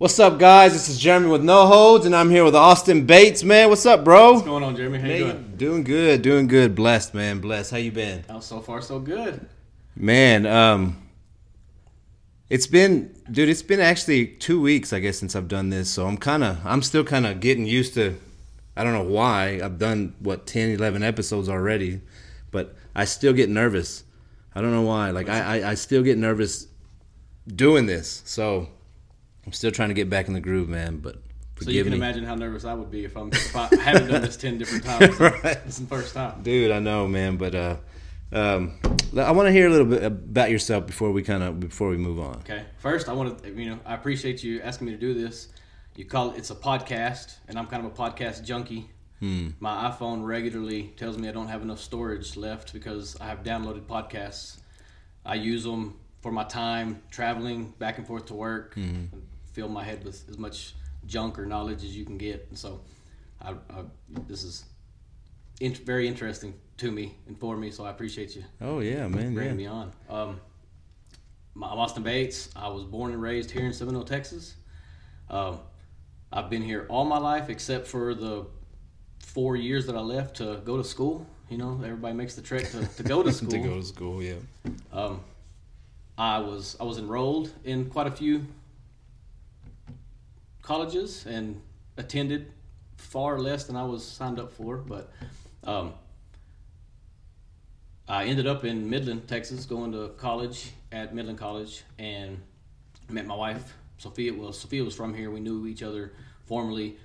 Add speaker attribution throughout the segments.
Speaker 1: What's up, guys? This is Jeremy with No Holds, and I'm here with Austin Bates. Man, what's up, bro?
Speaker 2: What's going on, Jeremy? How you doing?
Speaker 1: Doing good, doing good. Blessed, man. Blessed. How you been?
Speaker 2: Oh, so far so good.
Speaker 1: Man, um, it's been, dude. It's been actually two weeks, I guess, since I've done this. So I'm kind of, I'm still kind of getting used to. I don't know why I've done what 10, 11 episodes already, but I still get nervous. I don't know why. Like I, I, I still get nervous doing this. So I'm still trying to get back in the groove, man. But
Speaker 2: So you can
Speaker 1: me.
Speaker 2: imagine how nervous I would be if, I'm, if I haven't done this ten different times.
Speaker 1: Right.
Speaker 2: This is the first time.
Speaker 1: dude. I know, man. But uh, um, I want to hear a little bit about yourself before we kind of before we move on.
Speaker 2: Okay. First, I want to, you know, I appreciate you asking me to do this. You call it, it's a podcast, and I'm kind of a podcast junkie. My iPhone regularly tells me I don't have enough storage left because I have downloaded podcasts. I use them for my time traveling back and forth to work, and fill my head with as much junk or knowledge as you can get. And so, I, I, this is in, very interesting to me and for me. So I appreciate you
Speaker 1: Oh yeah, man.
Speaker 2: bringing
Speaker 1: Yeah.
Speaker 2: me on. Um, I'm Austin Bates. I was born and raised here in Seminole, Texas. Um, I've been here all my life except for the four years that I left to go to school. You know, everybody makes the trek to, to go to school.
Speaker 1: to go to school, yeah.
Speaker 2: Um, I was I was enrolled in quite a few colleges and attended far less than I was signed up for, but um, I ended up in Midland, Texas, going to college at Midland College, and met my wife, Sophia. Well, Sophia was from here. We knew each other formally.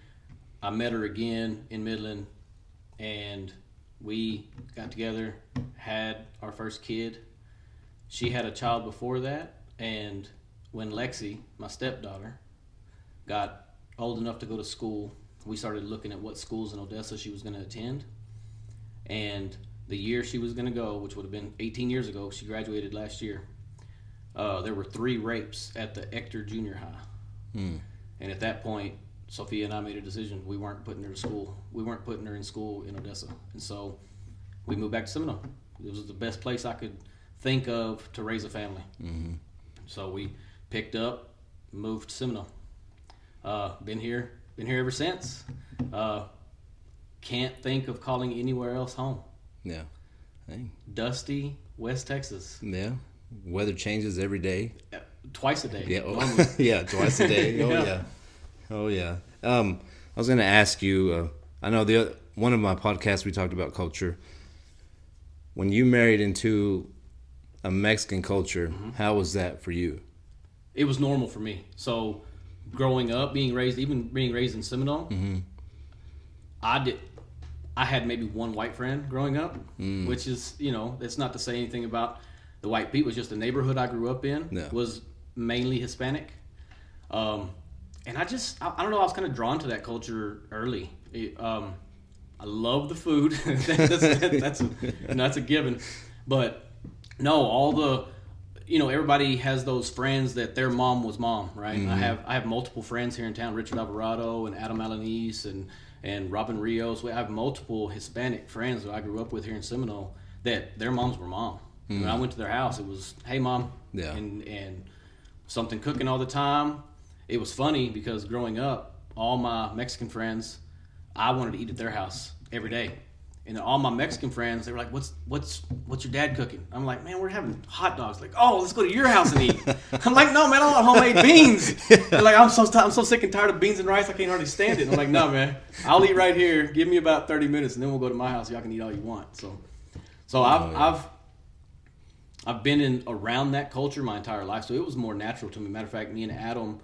Speaker 2: I met her again in Midland, and we got together, had our first kid. She had a child before that, and when Lexi, my stepdaughter, got old enough to go to school, we started looking at what schools in Odessa she was going to attend. And the year she was going to go, which would have been 18 years ago, she graduated last year. Uh, there were three rapes at the Ector Junior High,
Speaker 1: Hmm.
Speaker 2: and at that point, Sophia and I made a decision. We weren't putting her to school. We weren't putting her in school in Odessa, and so we moved back to Seminole. It was the best place I could think of to raise a family.
Speaker 1: hmm
Speaker 2: So we picked up, moved to Seminole. Uh, been here, been here ever since. Uh, can't think of calling anywhere else home.
Speaker 1: Yeah. Hey.
Speaker 2: Dusty West Texas,
Speaker 1: Yeah. Weather changes every day.
Speaker 2: Uh, twice a day.
Speaker 1: Yeah. Oh, yeah. Twice a day. Oh
Speaker 2: Yeah.
Speaker 1: yeah. Oh yeah. Um, I was gonna ask you. Uh, I know the oth- one of my podcasts we talked about culture. When you married into a Mexican culture,
Speaker 2: Mm-hmm.
Speaker 1: how was that for you?
Speaker 2: it was normal for me. So growing up, being raised, even being raised in Seminole, I did. I had maybe one white friend growing up, which is you know that's not to say anything about the white people. It's just the neighborhood I grew up in
Speaker 1: Yeah.
Speaker 2: was mainly Hispanic, um, and I just I, I don't know I was kind of drawn to that culture early. It, um, I love the food. that's that's a, you know, that's a given, but no, all the you know everybody has those friends that their mom was mom, right? I mm-hmm. have I have multiple friends here in town, Richard Alvarado and Adam Alanis and and Robin Rios. We I have multiple Hispanic friends that I grew up with here in Seminole that their moms were mom. When I mm. went to their house, it was hey mom,
Speaker 1: Yeah.
Speaker 2: and and something cooking all the time. It was funny because growing up, all my Mexican friends, I wanted to eat at their house every day. And all my Mexican friends, they were like, "What's what's what's your dad cooking?" I'm like, "Man, we're having hot dogs." Like, "Oh, let's go to your house and eat." I'm like, "No, man, I want homemade beans." They're like, "I'm so ti- I'm so sick and tired of beans and rice, I can't hardly stand it." I'm like, "No, man, I'll eat right here. Give me about 30 minutes, and then we'll go to my house. Y'all can eat all you want." So, so oh, I've
Speaker 1: Oh, yeah.
Speaker 2: I've I've been in around that culture my entire life, so it was more natural to me. Matter of fact, me and Adam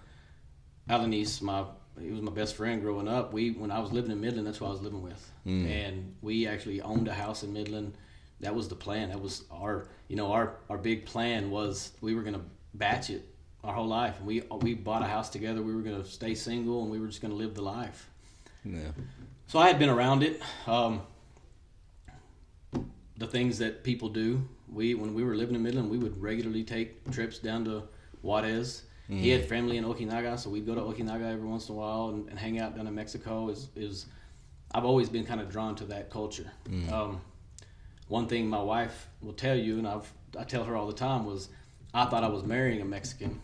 Speaker 2: Alanis, my he was my best friend growing up. We when I was living in Midland, that's who I was living with, and we actually owned a house in Midland. That was the plan. That was our you know our our big plan was we were gonna batch it our whole life, and we we bought a house together. We were gonna stay single, and we were just gonna live the life.
Speaker 1: Yeah.
Speaker 2: So I had been around it. Um, the things that people do. We when we were living in Midland, we would regularly take trips down to Juarez. He had family in Ojinaga, so we'd go to Ojinaga every once in a while and, and hang out down in Mexico. Is is I've always been kind of drawn to that culture. Um, one thing my wife will tell you, and I've I tell her all the time, was I thought I was marrying a Mexican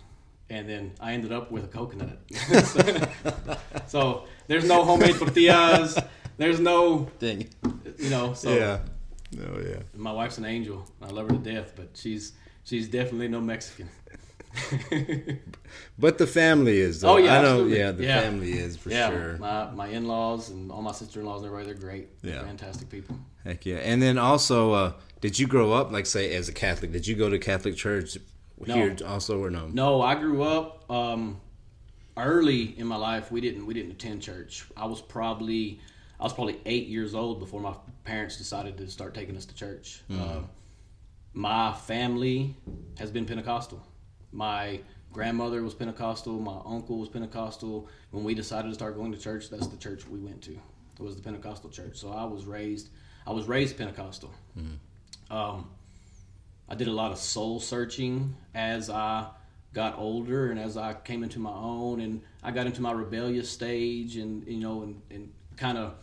Speaker 2: and then I ended up with a coconut. so, so there's no homemade tortillas. There's no,
Speaker 1: thing,
Speaker 2: you know. So
Speaker 1: Yeah. Oh yeah.
Speaker 2: my wife's an angel. I love her to death, but she's she's definitely no Mexican.
Speaker 1: But the family is. Though.
Speaker 2: Oh, yeah,
Speaker 1: I know. Yeah, the
Speaker 2: Yeah.
Speaker 1: family is for
Speaker 2: yeah,
Speaker 1: sure.
Speaker 2: my my in laws and all my sister in laws and everybody, they're great. They're
Speaker 1: Yeah.
Speaker 2: fantastic people.
Speaker 1: Heck yeah. And then also, uh, did you grow up like say as a Catholic? Did you go to Catholic church here also or no?
Speaker 2: No, I grew up um, early in my life. We didn't we didn't attend church. I was probably I was probably eight years old before my parents decided to start taking us to church. Uh, my family has been Pentecostal. My grandmother was Pentecostal. My uncle was Pentecostal. When we decided to start going to church, that's the church we went to. It was the Pentecostal church. So I was raised. I was raised Pentecostal. Um, I did a lot of soul searching as I got older and as I came into my own and I got into my rebellious stage and you know and, and kind of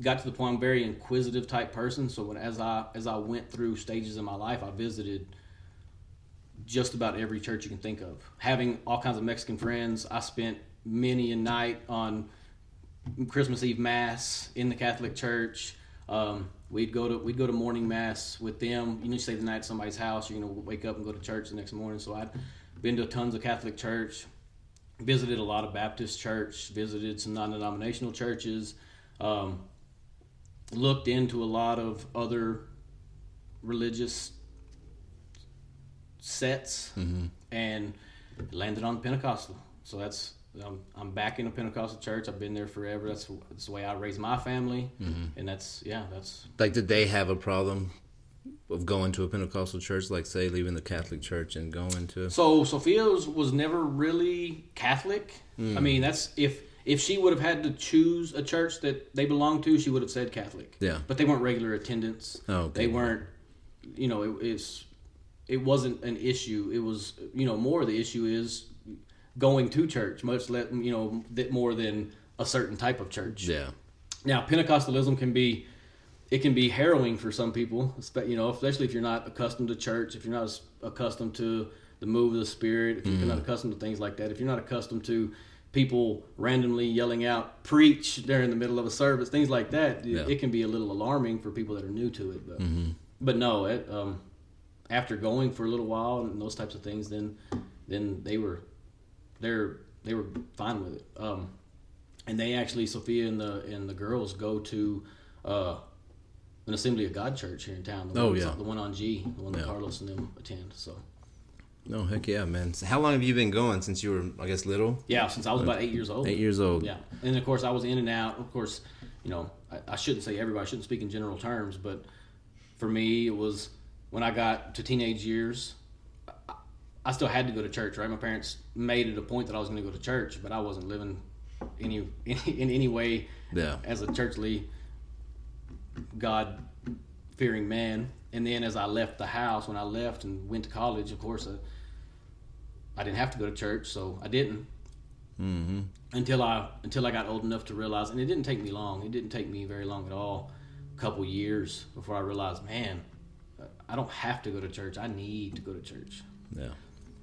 Speaker 2: got to the point I'm very inquisitive type person so when as I as I went through stages in my life I visited just about every church you can think of having all kinds of Mexican friends I spent many a night on Christmas Eve mass in the Catholic Church. Um, we'd go to we'd go to morning mass with them. You know, you stay the night at somebody's house. You're gonna wake up and go to church the next morning. So I'd been to tons of Catholic church, visited a lot of Baptist church, visited some non-denominational churches, um, looked into a lot of other religious sets, mm-hmm. and landed on Pentecostal. So that's I'm, I'm back in a Pentecostal church. I've been there forever. That's, that's the way I raised my family, mm-hmm. and that's yeah, that's
Speaker 1: Like, did they have a problem of going to a Pentecostal church? Like, say, leaving the Catholic church and going to.
Speaker 2: so. Sophia was, was never really Catholic. I mm. mean, that's if if she would have had to choose a church that they belonged to, she would have said Catholic.
Speaker 1: Yeah.
Speaker 2: but they weren't regular attendance.
Speaker 1: Oh, okay.
Speaker 2: They weren't, you know, it, it's it wasn't an issue. It was, you know, more the issue is going to church, much less, you know, that more than a certain type of church.
Speaker 1: Yeah.
Speaker 2: Now, Pentecostalism can be it can be harrowing for some people, you know, especially if you're not accustomed to church, if you're not accustomed to the move of the Spirit, if you're not accustomed to things like that, if you're not accustomed to people randomly yelling out "preach" during the middle of a service, things like that, it-
Speaker 1: Yeah.
Speaker 2: it can be a little alarming for people that are new to it. But, but no, it, um, after going for a little while and those types of things, then then they were they're they were fine with it. Um, and they actually Sophia and the and the girls go to uh, an Assembly of God church here in town. The
Speaker 1: Oh,
Speaker 2: one
Speaker 1: yeah.
Speaker 2: the one on G, the one that Carlos and them attend. So
Speaker 1: No, heck yeah, man. So how long have you been going since you were, I guess, little?
Speaker 2: yeah, since I was about eight years old.
Speaker 1: Eight years old.
Speaker 2: Yeah, and of course I was in and out. Of course, you know I, I shouldn't say everybody. I shouldn't speak in general terms, but for me it was when I got to teenage years. I, still had to go to church, right? My parents made it a point that I was going to go to church, but I wasn't living any, any in any way
Speaker 1: Yeah.
Speaker 2: as a churchly, God fearing man. And then as I left the house, when I left and went to college, of course, uh, I didn't have to go to church, so I didn't
Speaker 1: Mm-hmm.
Speaker 2: until I until I got old enough to realize, and it didn't take me long. It didn't take me very long at all. A couple years before I realized, man, I don't have to go to church. I need to go to church.
Speaker 1: Yeah.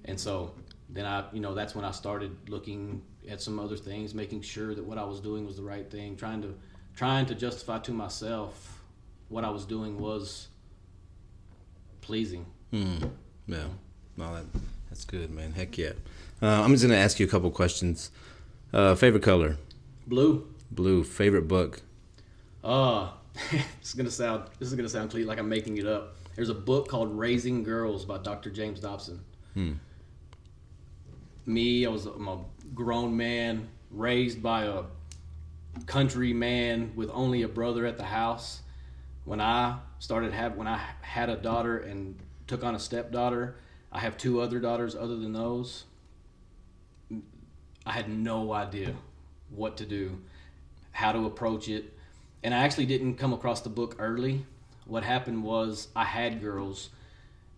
Speaker 2: And so then I, you know, that's when I started looking at some other things, making sure that what I was doing was the right thing, trying to trying to justify to myself what I was doing was pleasing.
Speaker 1: Hmm. Yeah. No, that that's good, man. Heck yeah. Uh, I'm just gonna ask you a couple questions. Uh, favorite color?
Speaker 2: Blue.
Speaker 1: Blue. Favorite book?
Speaker 2: Uh, this is gonna sound this is gonna sound clean like I'm making it up. There's a book called Raising Girls by Dr. James Dobson. Hmm. Me, I was I'm a grown man raised by a country man with only a brother at the house. When I started have when I had a daughter and took on a stepdaughter, I have two other daughters other than those. I had no idea what to do, how to approach it. And I actually didn't come across the book early. What happened was I had girls,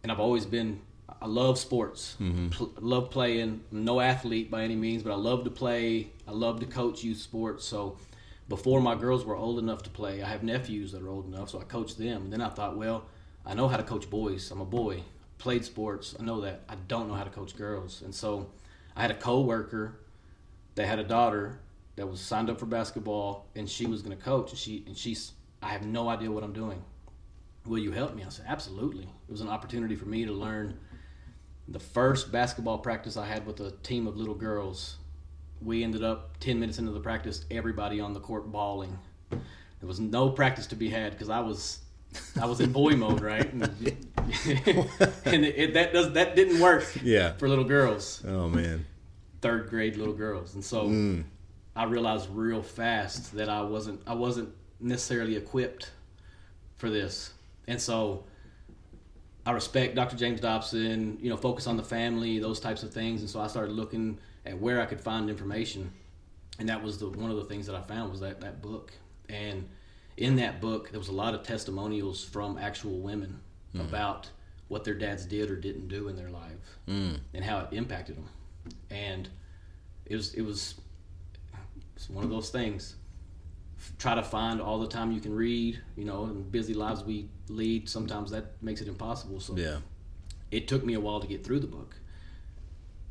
Speaker 2: and I've always been, I love sports, mm-hmm. Pl- love playing. I'm no athlete by any means, but I love to play. I love to coach youth sports. So before my girls were old enough to play, I have nephews that are old enough, so I coached them. And then I thought, well, I know how to coach boys. I'm a boy, played sports. I know that. I don't know how to coach girls. And so I had a coworker that had a daughter that was signed up for basketball, and she was going to coach. And she and she's I have no idea what I'm doing. Will you help me? I said absolutely. It was an opportunity for me to learn. The first basketball practice I had with a team of little girls, we ended up ten minutes into the practice, everybody on the court bawling. There was no practice to be had because I was I was in boy mode, right? And, and it, it, that does that didn't work.
Speaker 1: Yeah.
Speaker 2: For little girls,
Speaker 1: Oh man.
Speaker 2: third grade little girls, and so
Speaker 1: Mm.
Speaker 2: I realized real fast that I wasn't I wasn't necessarily equipped for this, and so I respect Dr. James Dobson. You know, focus on the family, those types of things, and so I started looking at where I could find information, and that was the one of the things that I found was that that book, and in that book there was a lot of testimonials from actual women about what their dads did or didn't do in their life
Speaker 1: Mm.
Speaker 2: and how it impacted them, and it was it was it's one of those things. F- Try to find all the time you can read. You know, in busy lives we lead, sometimes that makes it impossible. So
Speaker 1: Yeah.
Speaker 2: it took me a while to get through the book.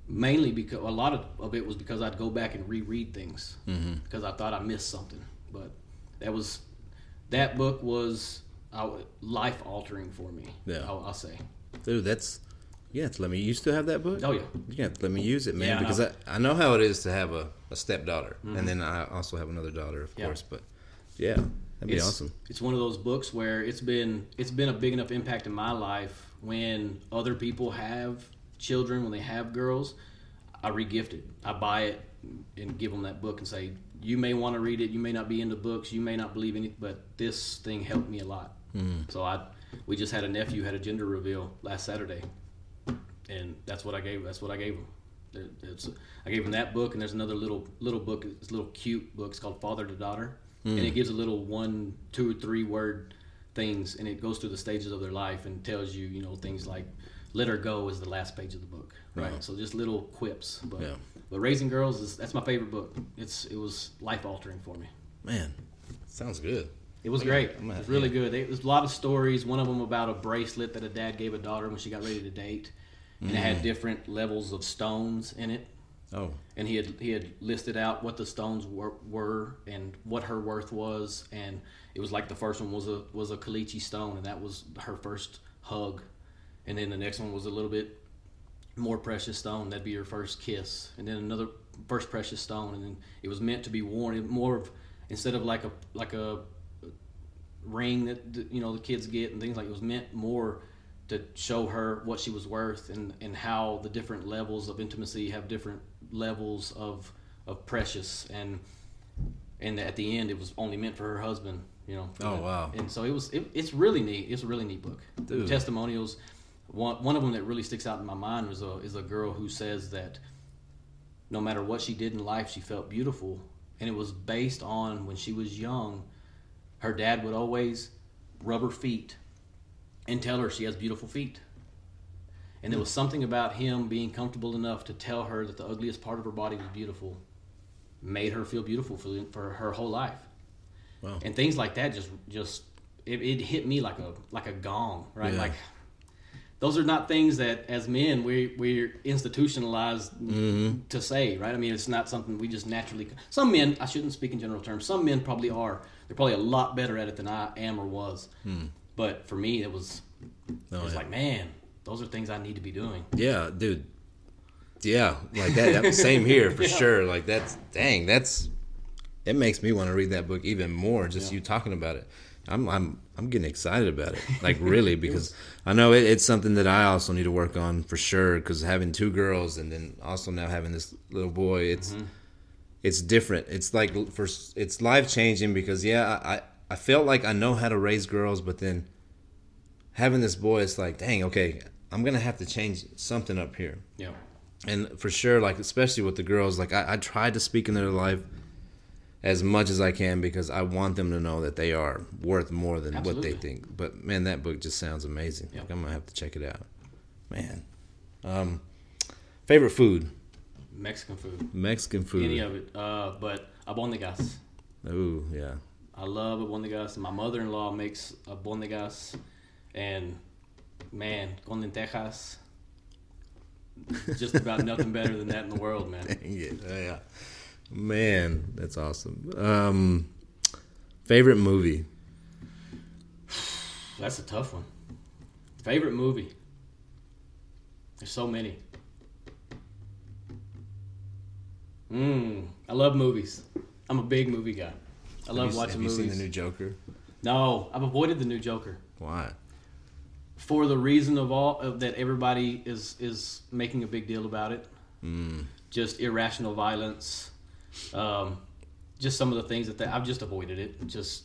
Speaker 2: Mainly because a lot of, of it was because I'd go back and reread things
Speaker 1: Mm-hmm.
Speaker 2: because I thought I missed something. But that was that book was uh, life altering for me.
Speaker 1: Yeah.
Speaker 2: I'll, I'll say.
Speaker 1: Dude, that's to let me. You still have that book?
Speaker 2: Oh yeah.
Speaker 1: To let me use it, man,
Speaker 2: Yeah,
Speaker 1: because
Speaker 2: know.
Speaker 1: I, I know how it is to have a, a stepdaughter, mm-hmm. and then I also have another daughter, of
Speaker 2: Yeah.
Speaker 1: course. But yeah, that'd be
Speaker 2: it's,
Speaker 1: awesome.
Speaker 2: It's one of those books where it's been it's been a big enough impact in my life when other people have children when they have girls. I regift it. I buy it and give them that book and say, "You may want to read it. You may not be into books. You may not believe in it, but this thing helped me a lot." Mm. So I, we just had a nephew had a gender reveal last Saturday, and that's what I gave. That's what I gave him. It's, I gave him that book, and there's another little little book. It's a little cute book. It's called Father to Daughter, and hmm. it gives a little one, two, or three word things, and it goes through the stages of their life and tells you, you know, things like "Let her go" is the last page of the book, right? So just little quips. But
Speaker 1: Yeah.
Speaker 2: but Raising Girls is that's my favorite book. It's it was life altering for me.
Speaker 1: Man, sounds good.
Speaker 2: It was great. It was really good. There was a lot of stories. One of them about a bracelet that a dad gave a daughter when she got ready to date, and it
Speaker 1: Mm.
Speaker 2: had different levels of stones in it.
Speaker 1: Oh,
Speaker 2: And he had he had listed out what the stones were, were and what her worth was, and it was like the first one was a was a caliche stone, and that was her first hug, and then the next one was a little bit more precious stone. That'd be her first kiss, and then another first precious stone, and then it was meant to be worn it more of instead of like a like a ring that that, you know the kids get and things like it was meant more to show her what she was worth and and how the different levels of intimacy have different levels of of precious. And and at the end it was only meant for her husband you know?
Speaker 1: Oh, wow.
Speaker 2: and so it was it, it's really neat. It's a really neat book.
Speaker 1: Dude.
Speaker 2: testimonials one, one of them that really sticks out in my mind was a is a girl who says that no matter what she did in life she felt beautiful. And it was based on when she was young her dad would always rub her feet and tell her she has beautiful feet. And there was something about him being comfortable enough to tell her that the ugliest part of her body was beautiful, made her feel beautiful for, for her whole life.
Speaker 1: Wow.
Speaker 2: And things like that just just it, it hit me like a like a gong, right?
Speaker 1: Yeah.
Speaker 2: Like those are not things that as men we we're institutionalized mm-hmm. to say, right? I mean, it's not something we just naturally. Some men, I shouldn't speak in general terms. Some men probably are. They're probably a lot better at it than I am or was. Hmm. But for me, it was
Speaker 1: Oh,
Speaker 2: it was
Speaker 1: yeah.
Speaker 2: like, man, those are things I need to be doing.
Speaker 1: yeah, dude. Yeah, like that. that- Same here for
Speaker 2: Yeah.
Speaker 1: sure. Like that's dang. That's it makes me want to read that book even more. Just
Speaker 2: Yeah.
Speaker 1: you talking about it. I'm I'm I'm getting excited about it. Like really because I know it, it's something that I also need to work on for sure. Because having two girls and then also now having this little boy, it's mm-hmm. it's different. It's like for it's life changing because yeah, I I felt like I know how to raise girls, but then having this boy, it's like dang, okay, I'm gonna have to change something up here.
Speaker 2: Yeah.
Speaker 1: and for sure like especially with the girls like I, I try to speak in their life as much as i can because i want them to know that they are worth more than what they think. But man that book just sounds amazing.
Speaker 2: Yeah.
Speaker 1: like i'm gonna have to check it out. Man. Um favorite food?
Speaker 2: Mexican food,
Speaker 1: mexican food.
Speaker 2: Any of it. Uh, but albondigas.
Speaker 1: Ooh, yeah
Speaker 2: I love albondigas. My mother-in-law makes albondigas, and man, con lentejas. just about nothing better than that in the world, man.
Speaker 1: yeah, yeah. Man, that's awesome. Um, favorite movie?
Speaker 2: That's a tough one. Favorite movie? There's so many. Mmm. I love movies. I'm a big movie guy. I love
Speaker 1: you,
Speaker 2: watching
Speaker 1: have you
Speaker 2: movies.
Speaker 1: seen the new Joker?
Speaker 2: no, I've avoided the new Joker
Speaker 1: Why?
Speaker 2: for the reason of all of that everybody is is making a big deal about it.
Speaker 1: Mm.
Speaker 2: Just irrational violence. Um, just some of the things that they, I've just avoided it. Just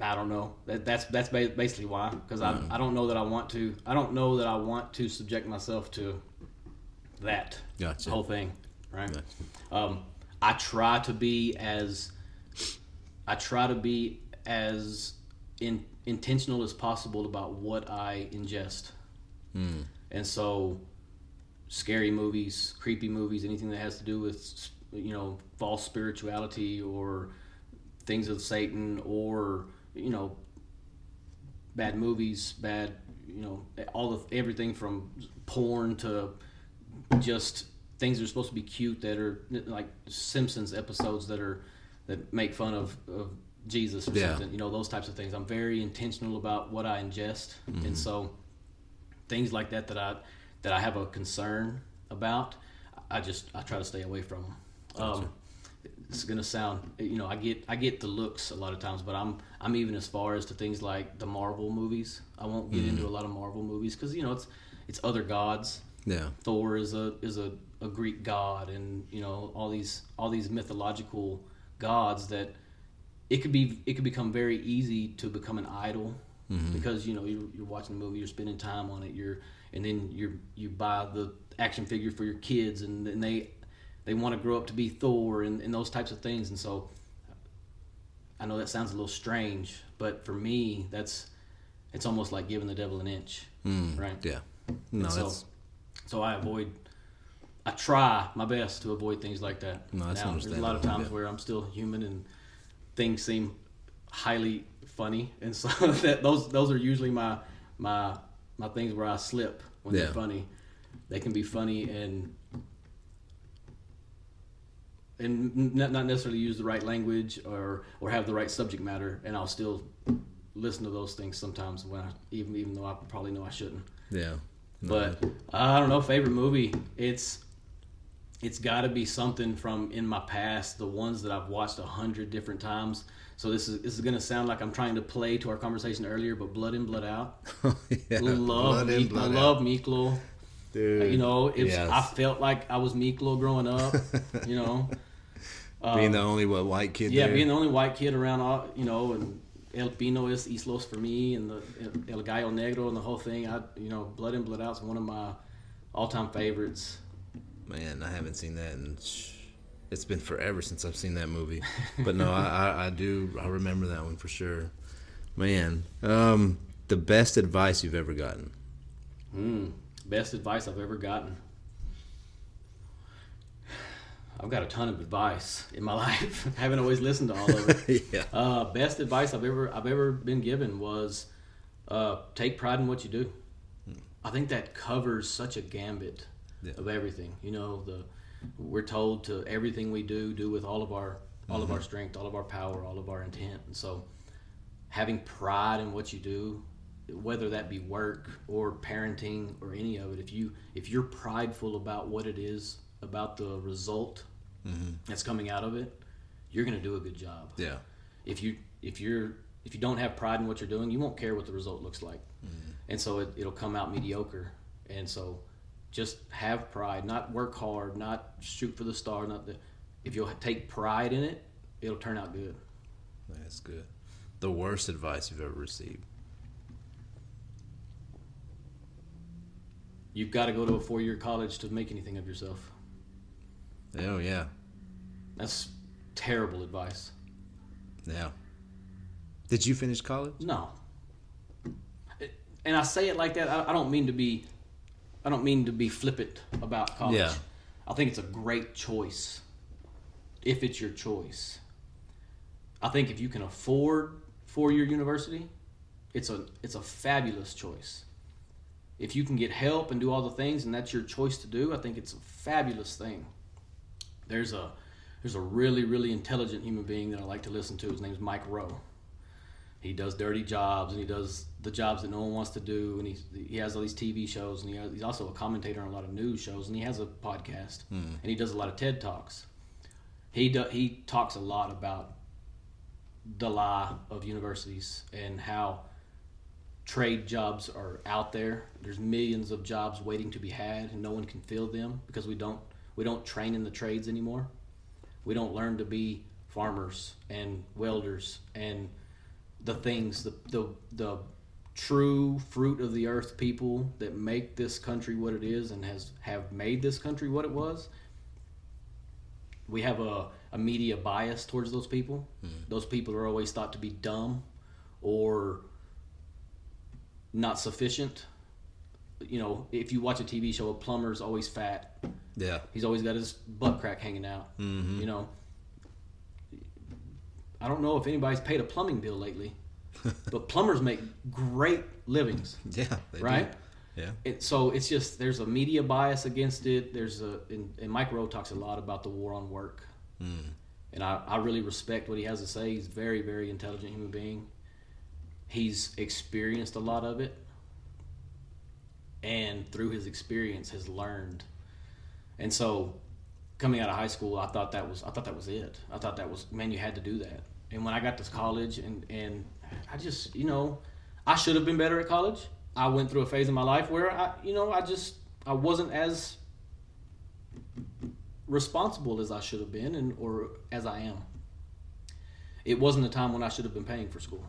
Speaker 2: I don't know. That, that's that's basically why. Because I I don't know that I want to. I don't know that I want to subject myself to that
Speaker 1: Gotcha.
Speaker 2: whole thing. Right.
Speaker 1: Gotcha.
Speaker 2: Um, I try to be as I try to be as in, intentional as possible about what I ingest.
Speaker 1: Hmm.
Speaker 2: And so, scary movies, creepy movies, anything that has to do with you know false spirituality or things of Satan or you know bad movies, bad you know all of everything from porn to just things that are supposed to be cute that are like Simpsons episodes that are that make fun of, of Jesus or
Speaker 1: Yeah.
Speaker 2: something. You know those types of things. I'm very intentional about what I ingest, and so things like that that I that I have a concern about, I just I try to stay away from them. Um, it's gonna sound you know I get I get the looks a lot of times, but I'm I'm even as far as to things like the Marvel movies. I won't get into a lot of Marvel movies because you know it's it's other gods.
Speaker 1: Yeah.
Speaker 2: Thor is a is a, a Greek god, and you know all these all these mythological gods that it could be it could become very easy to become an idol mm-hmm. because you know you're, you're watching the movie, you're spending time on it, you're and then you you buy the action figure for your kids, and then they they want to grow up to be Thor and, and those types of things, and so I know that sounds a little strange, but for me that's it's almost like giving the devil an inch, mm, right?
Speaker 1: Yeah. No,
Speaker 2: so, so I avoid. I try my best to avoid things like that.
Speaker 1: No, that's
Speaker 2: now, there's a lot of times
Speaker 1: yeah.
Speaker 2: where I'm still human and things seem highly funny, and so that those those are usually my my my things where I slip when
Speaker 1: Yeah.
Speaker 2: they're funny. They can be funny and and not not necessarily use the right language or or have the right subject matter, and I'll still listen to those things sometimes when I even even though I probably know I shouldn't.
Speaker 1: yeah. No,
Speaker 2: But I don't know. Favorite movie? It's it's got to be something from in my past, the ones that I've watched a hundred different times. So this is this is gonna sound like I'm trying to play to our conversation earlier, but Blood in, Blood Out.
Speaker 1: yeah.
Speaker 2: love
Speaker 1: Blood in,
Speaker 2: Meek,
Speaker 1: blood
Speaker 2: I
Speaker 1: out.
Speaker 2: love Miklo.
Speaker 1: Dude.
Speaker 2: You know, it's
Speaker 1: yes.
Speaker 2: I felt like I was Miklo growing up. you know,
Speaker 1: being the only what white kid.
Speaker 2: uh, yeah,
Speaker 1: there.
Speaker 2: being the only white kid around, all you know, and El Pino is Islos for me, and the El Gallo Negro and the whole thing. I, you know, Blood in Blood Out is one of my all-time favorites.
Speaker 1: Man, I haven't seen that, and it's been forever since I've seen that movie. But no, I, I, I do. I remember that one for sure. Man, um, the best advice you've ever gotten.
Speaker 2: Mm, best advice I've ever gotten. I've got a ton of advice in my life. I haven't always listened to all of it.
Speaker 1: yeah.
Speaker 2: Uh, best advice I've ever I've ever been given was uh, take pride in what you do. I think that covers such a gambit
Speaker 1: Yeah.
Speaker 2: of everything. You know, the we're told to everything we do do with all of our all of our mm-hmm. strength, all of our power, all of our intent, and so having pride in what you do, whether that be work or parenting or any of it, if you if you're prideful about what it is about the result mm-hmm. that's coming out of it, you're going to do a good job
Speaker 1: Yeah.
Speaker 2: if you if you're if you don't have pride in what you're doing, you won't care what the result looks like, mm-hmm. and so it, it'll come out mediocre. And so, just have pride, not work hard, not shoot for the star. Not the, if you'll take pride in it, it'll turn out good.
Speaker 1: That's good. The worst advice you've ever received.
Speaker 2: You've got to go to a four year college to make anything of yourself.
Speaker 1: Oh yeah.
Speaker 2: That's terrible advice.
Speaker 1: Yeah. Did you finish college?
Speaker 2: No. It- And I say it like that. I, I don't mean to be. I don't mean to be flippant about college.
Speaker 1: Yeah.
Speaker 2: I think it's a great choice. If it's your choice, I think if you can afford four-year university, it's a it's a fabulous choice. if you can get help and do all the things and that's your choice to do, I think it's a fabulous thing. There's a there's a really really intelligent human being that I like to listen to. His name's Mike Rowe. He does dirty jobs and he does the jobs that no one wants to do and he he has all these TV shows and he has, he's also a commentator on a lot of news shows and he has a podcast hmm. and he does a lot of TED talks. He do, he talks a lot about the lie of universities and how trade jobs are out there. There's millions of jobs waiting to be had, and no one can fill them because we don't we don't train in the trades anymore. We don't learn to be farmers and welders and the things the the the true fruit of the earth people that make this country what it is and has have made this country what it was. We have a, a media bias towards those people. Those people are always thought to be dumb or not sufficient. You know, if you watch a TV show, a plumber's always fat.
Speaker 1: Yeah.
Speaker 2: He's always got his butt crack hanging out.
Speaker 1: Mm-hmm.
Speaker 2: You know, I don't know if anybody's paid a plumbing bill lately, but plumbers make great livings,
Speaker 1: Yeah. they do.
Speaker 2: right?
Speaker 1: Yeah.
Speaker 2: It, so it's just there's a media bias against it. There's a and, and Mike Rowe talks a lot about the war on work,
Speaker 1: Mm.
Speaker 2: and I, I really respect what he has to say. He's a very very intelligent human being. He's experienced a lot of it, and through his experience has learned. And so, coming out of high school, I thought that was I thought that was it. I thought that was man, you had to do that. And when I got to college, and and I just you know, I should have been better at college. I went through a phase in my life where I you know I just I wasn't as responsible as I should have been, and or as I am. It wasn't a time when I should have been paying for school.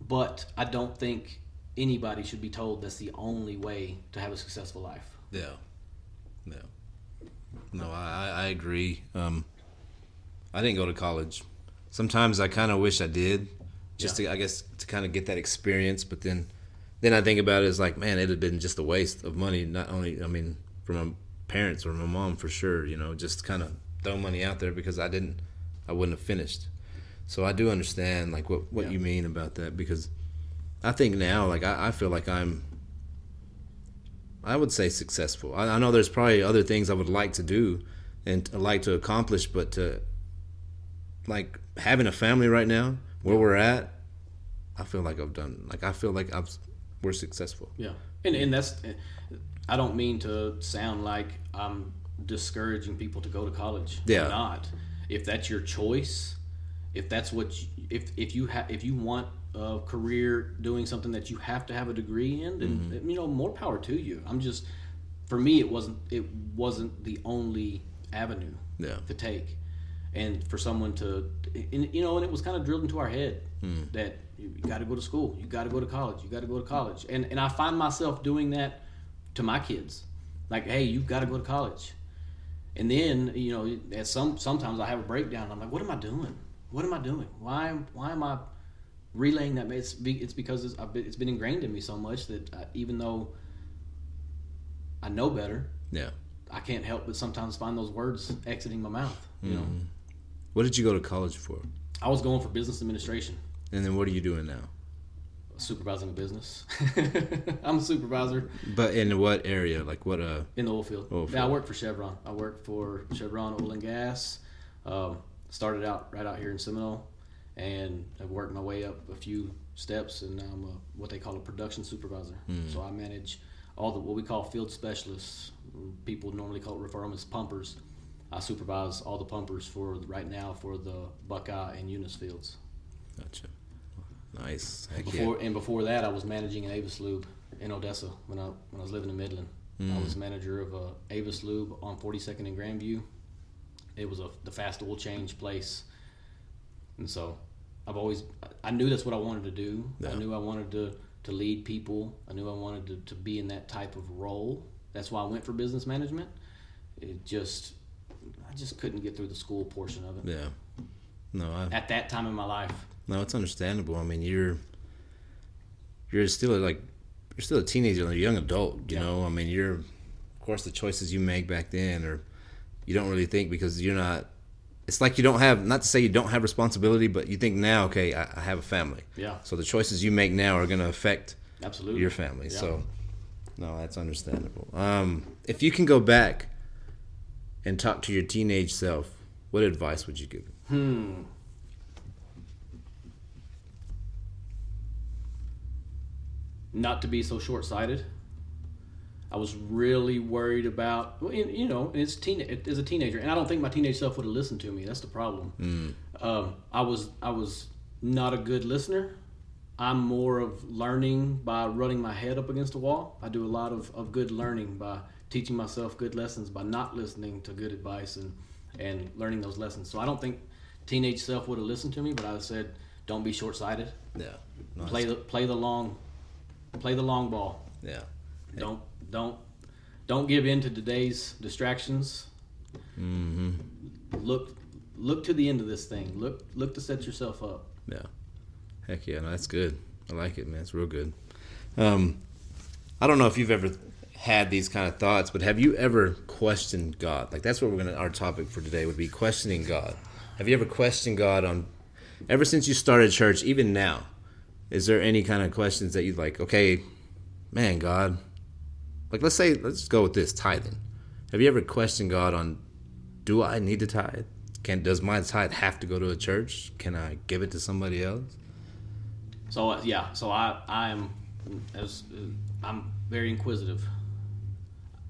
Speaker 2: But I don't think anybody should be told that's the only way to have a successful life.
Speaker 1: Yeah. Yeah. No, I, I agree. Um, I didn't go to college. Sometimes I kind of wish I did, just to I guess to kind of get that experience. But then, then I think about it as like, man, it'd have been just a waste of money. Not only, I mean, from my parents or my mom for sure. You know, just kind of throw money out there because I didn't, I wouldn't have finished. So I do understand like what what
Speaker 2: Yeah.
Speaker 1: you mean about that because I think now like I, I feel like I'm I would say successful. I, I know there's probably other things I would like to do and like to accomplish, but to like having a family right now, where we're at, I feel like I've done. Like I feel like I've we're successful.
Speaker 2: Yeah, and and that's I don't mean to sound like I'm discouraging people to go to college.
Speaker 1: Yeah.
Speaker 2: not. If that's your choice, if that's what you, if if you have if you want a career doing something that you have to have a degree in, then you know more power to you. I'm just for me it wasn't it wasn't the only avenue
Speaker 1: Yeah.
Speaker 2: to take. And for someone to and, you know and it was kind of drilled into our head
Speaker 1: Hmm.
Speaker 2: that you, got to go to school you got to go to college you got to go to college. And and i find myself doing that to my kids. Like hey you've got to go to college. And then you know at some sometimes i have a breakdown. I'm like what am i doing? What am i doing? Why why am i relaying that it's, be, it's because it's, it's been ingrained in me so much that I, even though i know better
Speaker 1: Yeah.
Speaker 2: i can't help but sometimes find those words exiting my mouth you know
Speaker 1: What did you go to college for?
Speaker 2: I was going for business administration,
Speaker 1: And then what are you doing now?
Speaker 2: supervising a business. I'm a supervisor
Speaker 1: But in what area? Like what? Uh.
Speaker 2: in the oil field.
Speaker 1: Oil
Speaker 2: Yeah, I work for Chevron. I work for Chevron Oil and Gas. Um, started out right out here in Seminole, and I've worked my way up a few steps, and now I'm a, what they call a production supervisor. Hmm. So I manage all the what we call field specialists. People normally call refer them as pumpers. I supervise all the pumpers for right now for the Buckeye and Eunice fields.
Speaker 1: Gotcha. Nice. Heck
Speaker 2: Before and before that, I was managing an Avis Lube in Odessa when I when I was living in Midland. I hmm. was manager of a Avis Lube on 42nd and Grandview. It was a the fast oil change place, and so I've always I knew that's what I wanted to do. I knew I wanted to to lead people. I knew I wanted to, to be in that type of role. That's why I went for business management. It just I just couldn't get through the school portion of it
Speaker 1: Yeah. Yeah. No, I,
Speaker 2: at that time in my life.
Speaker 1: No, it's understandable. I mean, you're you're still like you're still a teenager, a young adult. You
Speaker 2: Yeah.
Speaker 1: know, I mean, you're of course the choices you make back then, or you don't really think because you're not. It's like you don't have not to say you don't have responsibility, but you think now, okay, I, I have a family,
Speaker 2: Yeah.
Speaker 1: so the choices you make now are going to affect
Speaker 2: Absolutely.
Speaker 1: your family.
Speaker 2: Yeah.
Speaker 1: So, no, that's understandable. Um, if you can go back and talk to your teenage self, what advice would you give? him?
Speaker 2: Hmm. Not to be so short sighted. I was really worried about, you know, it's teen as a teenager, and I don't think my teenage self would have listened to me. That's the problem. Um, I was I was not a good listener. I'm more of learning by running my head up against a wall. I do a lot of, of good learning by teaching myself good lessons by not listening to good advice and and learning those lessons. So I don't think teenage self would have listened to me, but I said, don't be short sighted.
Speaker 1: Yeah, Nice.
Speaker 2: Play the play the long play the long ball.
Speaker 1: Yeah,
Speaker 2: Don't don't don't give in to today's distractions.
Speaker 1: mm-hmm.
Speaker 2: Look look to the end of this thing. Look look to set yourself up.
Speaker 1: yeah. Heck yeah, no, that's good. I like it, man. It's real good. Um, I don't know if you've ever had these kind of thoughts, but have you ever questioned God? Like that's what we're gonna. Our topic for today would be questioning God. Have you ever questioned God on? Ever since you started church, even now, is there any kind of questions that you'd like? Okay, man, God. Like let's say let's just go with this tithing. Have you ever questioned God on? Do I need to tithe? Can does my tithe have to go to a church? Can I give it to somebody else?
Speaker 2: So uh, yeah, so I I am as uh, I'm very inquisitive.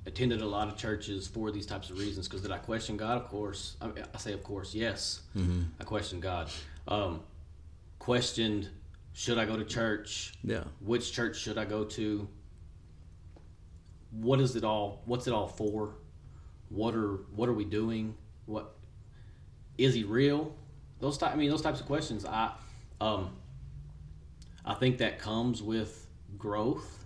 Speaker 2: Attended a lot of churches for these types of reasons. Because did I question God? Of course. I, mean, I say of course. Yes, I questioned God. Um, questioned should I go to church?
Speaker 1: Yeah.
Speaker 2: Which church should I go to? What is it all? What's it all for? What are what are we doing? What is he real? Those type. I mean, those types of questions. I um, I think that comes with growth.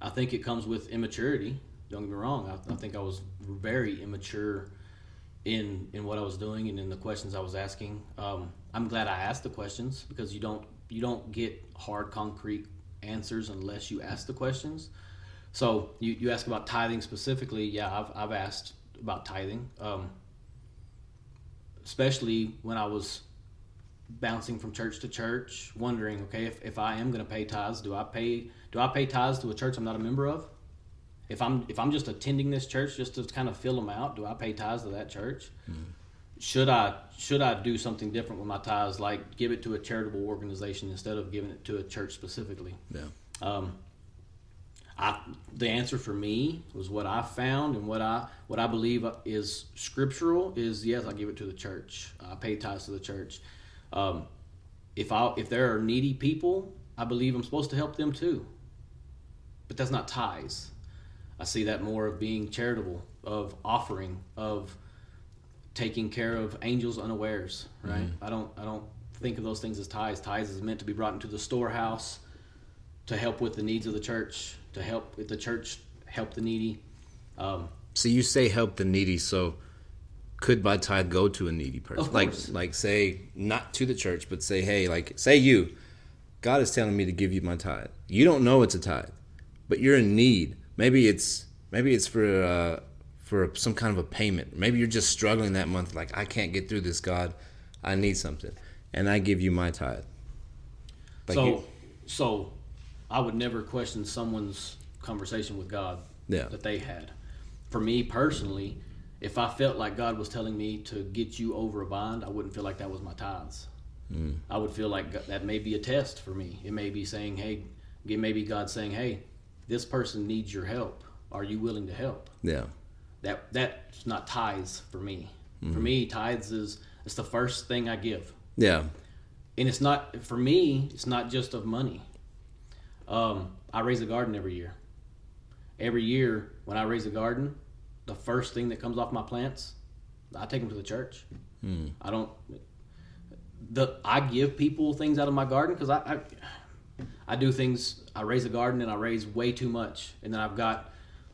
Speaker 2: I think it comes with immaturity. Don't get me wrong. I, I think I was very immature in in what I was doing and in the questions I was asking. Um, I'm glad I asked the questions because you don't you don't get hard concrete answers unless you ask the questions. So you, you ask about tithing specifically. Yeah, I've, I've asked about tithing, um, especially when I was bouncing from church to church, wondering, okay, if, if I am going to pay tithes, do I pay do I pay tithes to a church I'm not a member of? If I'm if I'm just attending this church just to kind of fill them out, do I pay tithes to that church? Should I should I do something different with my tithes, like give it to a charitable organization instead of giving it to a church specifically?
Speaker 1: Yeah.
Speaker 2: Um, I, the answer for me was what I found and what I what I believe is scriptural is yes, I give it to the church. I pay tithes to the church. Um, if I if there are needy people, I believe I'm supposed to help them too. But that's not tithes. I see that more of being charitable, of offering, of taking care of angels unawares. Right? I don't I don't think of those things as tithes. Tithes is meant to be brought into the storehouse to help with the needs of the church, to help with the church help the needy. Um,
Speaker 1: So you say help the needy. So could my tithe go to a needy person?
Speaker 2: Of
Speaker 1: like like say not to the church, but say hey, like say you, God is telling me to give you my tithe. You don't know it's a tithe, but you're in need. Maybe it's maybe it's for uh, for some kind of a payment. Maybe you're just struggling that month. Like I can't get through this. God, I need something, and I give you my tithe. Like
Speaker 2: so,
Speaker 1: you-
Speaker 2: so I would never question someone's conversation with God
Speaker 1: Yeah.
Speaker 2: that they had. For me personally, if I felt like God was telling me to get you over a bind, I wouldn't feel like that was my tithes. Mm. I would feel like that may be a test for me. It may be saying, "Hey," it may be God saying, "Hey, this person needs your help. Are you willing to help?"
Speaker 1: yeah,
Speaker 2: that that's not tithes for me. For mm. me, tithes is it's the first thing I give,
Speaker 1: yeah,
Speaker 2: and it's not for me. It's not just of money. Um, I raise a garden every year. Every year when I raise a garden, the first thing that comes off my plants, I take them to the church. I don't. The I give people things out of my garden because I, I I do things. I raise a garden and I raise way too much, and then I've got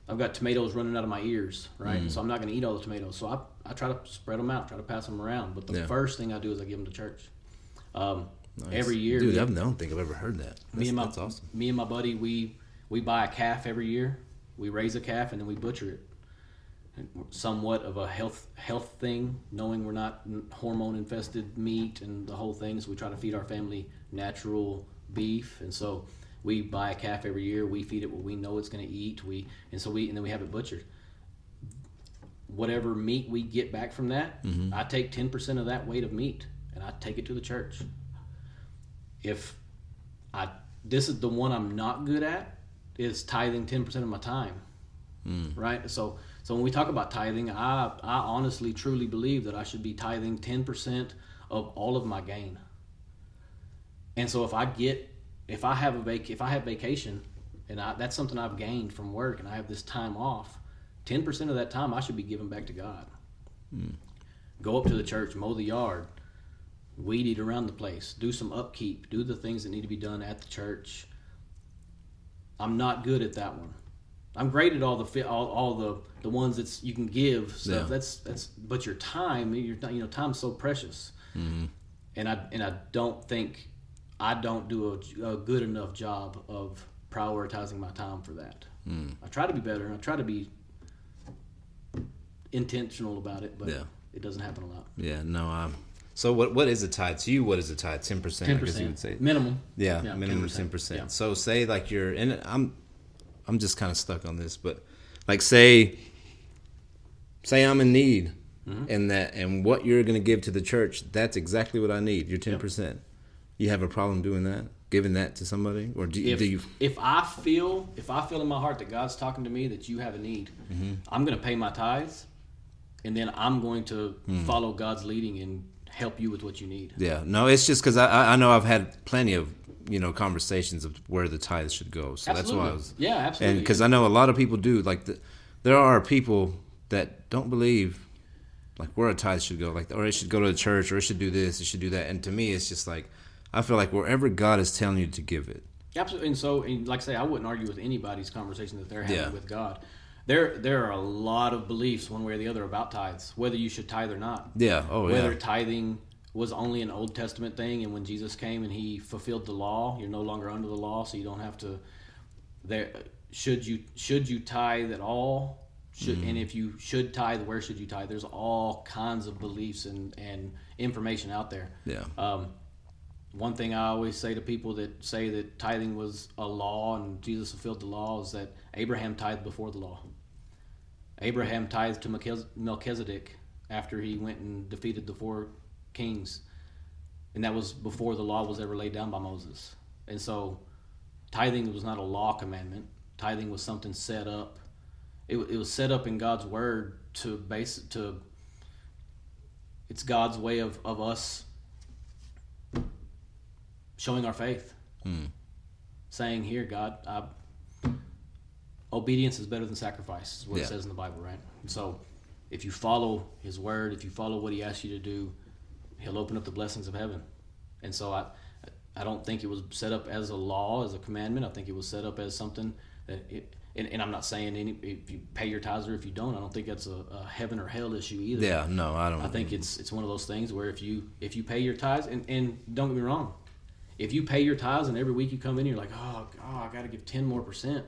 Speaker 2: I've got tomatoes running out of my ears, right? So I'm not going to eat all the tomatoes. So I, I try to spread them out, try to pass them around. But the
Speaker 1: Yeah.
Speaker 2: first thing I do is I give them to church. Um, Every year,
Speaker 1: dude.
Speaker 2: me,
Speaker 1: I don't think I've ever heard that. That's,
Speaker 2: me and my
Speaker 1: that's awesome.
Speaker 2: me and my buddy we we buy a calf every year. We raise a calf and then we butcher it. And Somewhat of a health health thing, knowing we're not hormone infested meat and the whole thing. So we try to feed our family natural beef, and so We buy a calf every year. We feed it what we know it's going to eat. We and so we and then we have it butchered. Whatever meat we get back from that, mm-hmm. I take ten percent of that weight of meat and I take it to the church. If I this is the one I'm not good at is tithing ten percent of my time hmm. right? So so when we talk about tithing, I I honestly truly believe that I should be tithing ten percent of all of my gain. And so if I get if I have a vac if I have vacation and I, that's something I've gained from work and I have this time off, ten percent of that time I should be giving back to God. Hmm. Go up to the church, mow the yard, weed eat around the place, do some upkeep, do the things that need to be done at the church. I'm not good at that one. I'm great at all the all, all the the ones that's you can give stuff.
Speaker 1: Yeah.
Speaker 2: That's that's but your time, your you know, time's so precious. And I and I don't think I don't do a, a good enough job of prioritizing my time for that. I try to be better. I try to be intentional about it, but
Speaker 1: Yeah.
Speaker 2: it doesn't happen a lot.
Speaker 1: Yeah, no. Um, so what what is a tithe to you? What is a tithe? Ten percent.
Speaker 2: Ten
Speaker 1: guess you would say.
Speaker 2: minimum.
Speaker 1: Yeah,
Speaker 2: Yeah,
Speaker 1: minimum
Speaker 2: 10%, yeah.
Speaker 1: So say like you're and I'm I'm just kind of stuck on this, but like say say I'm in need
Speaker 2: Mm-hmm.
Speaker 1: and that and what you're going to give to the church, that's exactly what I need. Your 10%. You have a problem doing that? Giving that to somebody or do,
Speaker 2: if
Speaker 1: do you
Speaker 2: if I feel if I feel in my heart that God's talking to me that you have a need, I'm going to pay my tithes, and then I'm going to follow God's leading and help you with what you need.
Speaker 1: Yeah, no, it's just because I I know I've had plenty of you know conversations of where the tithes should go, so that's why I was
Speaker 2: Yeah, absolutely.
Speaker 1: and because I know a lot of people do like the, there are people that don't believe like where a tithe should go, like or it should go to the church or it should do this, it should do that, and to me it's just like I feel like wherever God is telling you to give it,
Speaker 2: Absolutely. And so, and like I say, I wouldn't argue with anybody's conversation that they're having
Speaker 1: Yeah.
Speaker 2: with God. There, there are a lot of beliefs, one way or the other, about tithes, whether you should tithe or not.
Speaker 1: yeah, oh
Speaker 2: whether
Speaker 1: yeah,
Speaker 2: tithing was only an Old Testament thing, and when Jesus came and He fulfilled the law, you're no longer under the law, so you don't have to. There, should you should you tithe at all? Should
Speaker 1: Mm-hmm.
Speaker 2: and if you should tithe, where should you tithe? There's all kinds of beliefs and and information out there.
Speaker 1: yeah,
Speaker 2: Um, one thing I always say to people that say that tithing was a law and Jesus fulfilled the law is that Abraham tithed before the law. Abraham tithed to Melchizedek after he went and defeated the four kings, and that was before the law was ever laid down by Moses. And so, tithing was not a law commandment. Tithing was something set up. It, it was set up in God's word to base to. It's God's way of, of us showing our faith. Hmm. Saying, Here, God, I, obedience is better than sacrifice, is what
Speaker 1: Yeah.
Speaker 2: it says in the Bible, right? So, if you follow His word, if you follow what He asks you to do, He'll open up the blessings of heaven. And so, I, I don't think it was set up as a law, as a commandment. I think it was set up as something that, it, and, and I'm not saying any if you pay your tithes or if you don't. I don't think that's a, a heaven or hell issue either.
Speaker 1: yeah. No, I don't.
Speaker 2: I think it's it's one of those things where if you if you pay your tithes and, and don't get me wrong, if you pay your tithes and every week you come in you're like oh, oh I got to give ten more percent,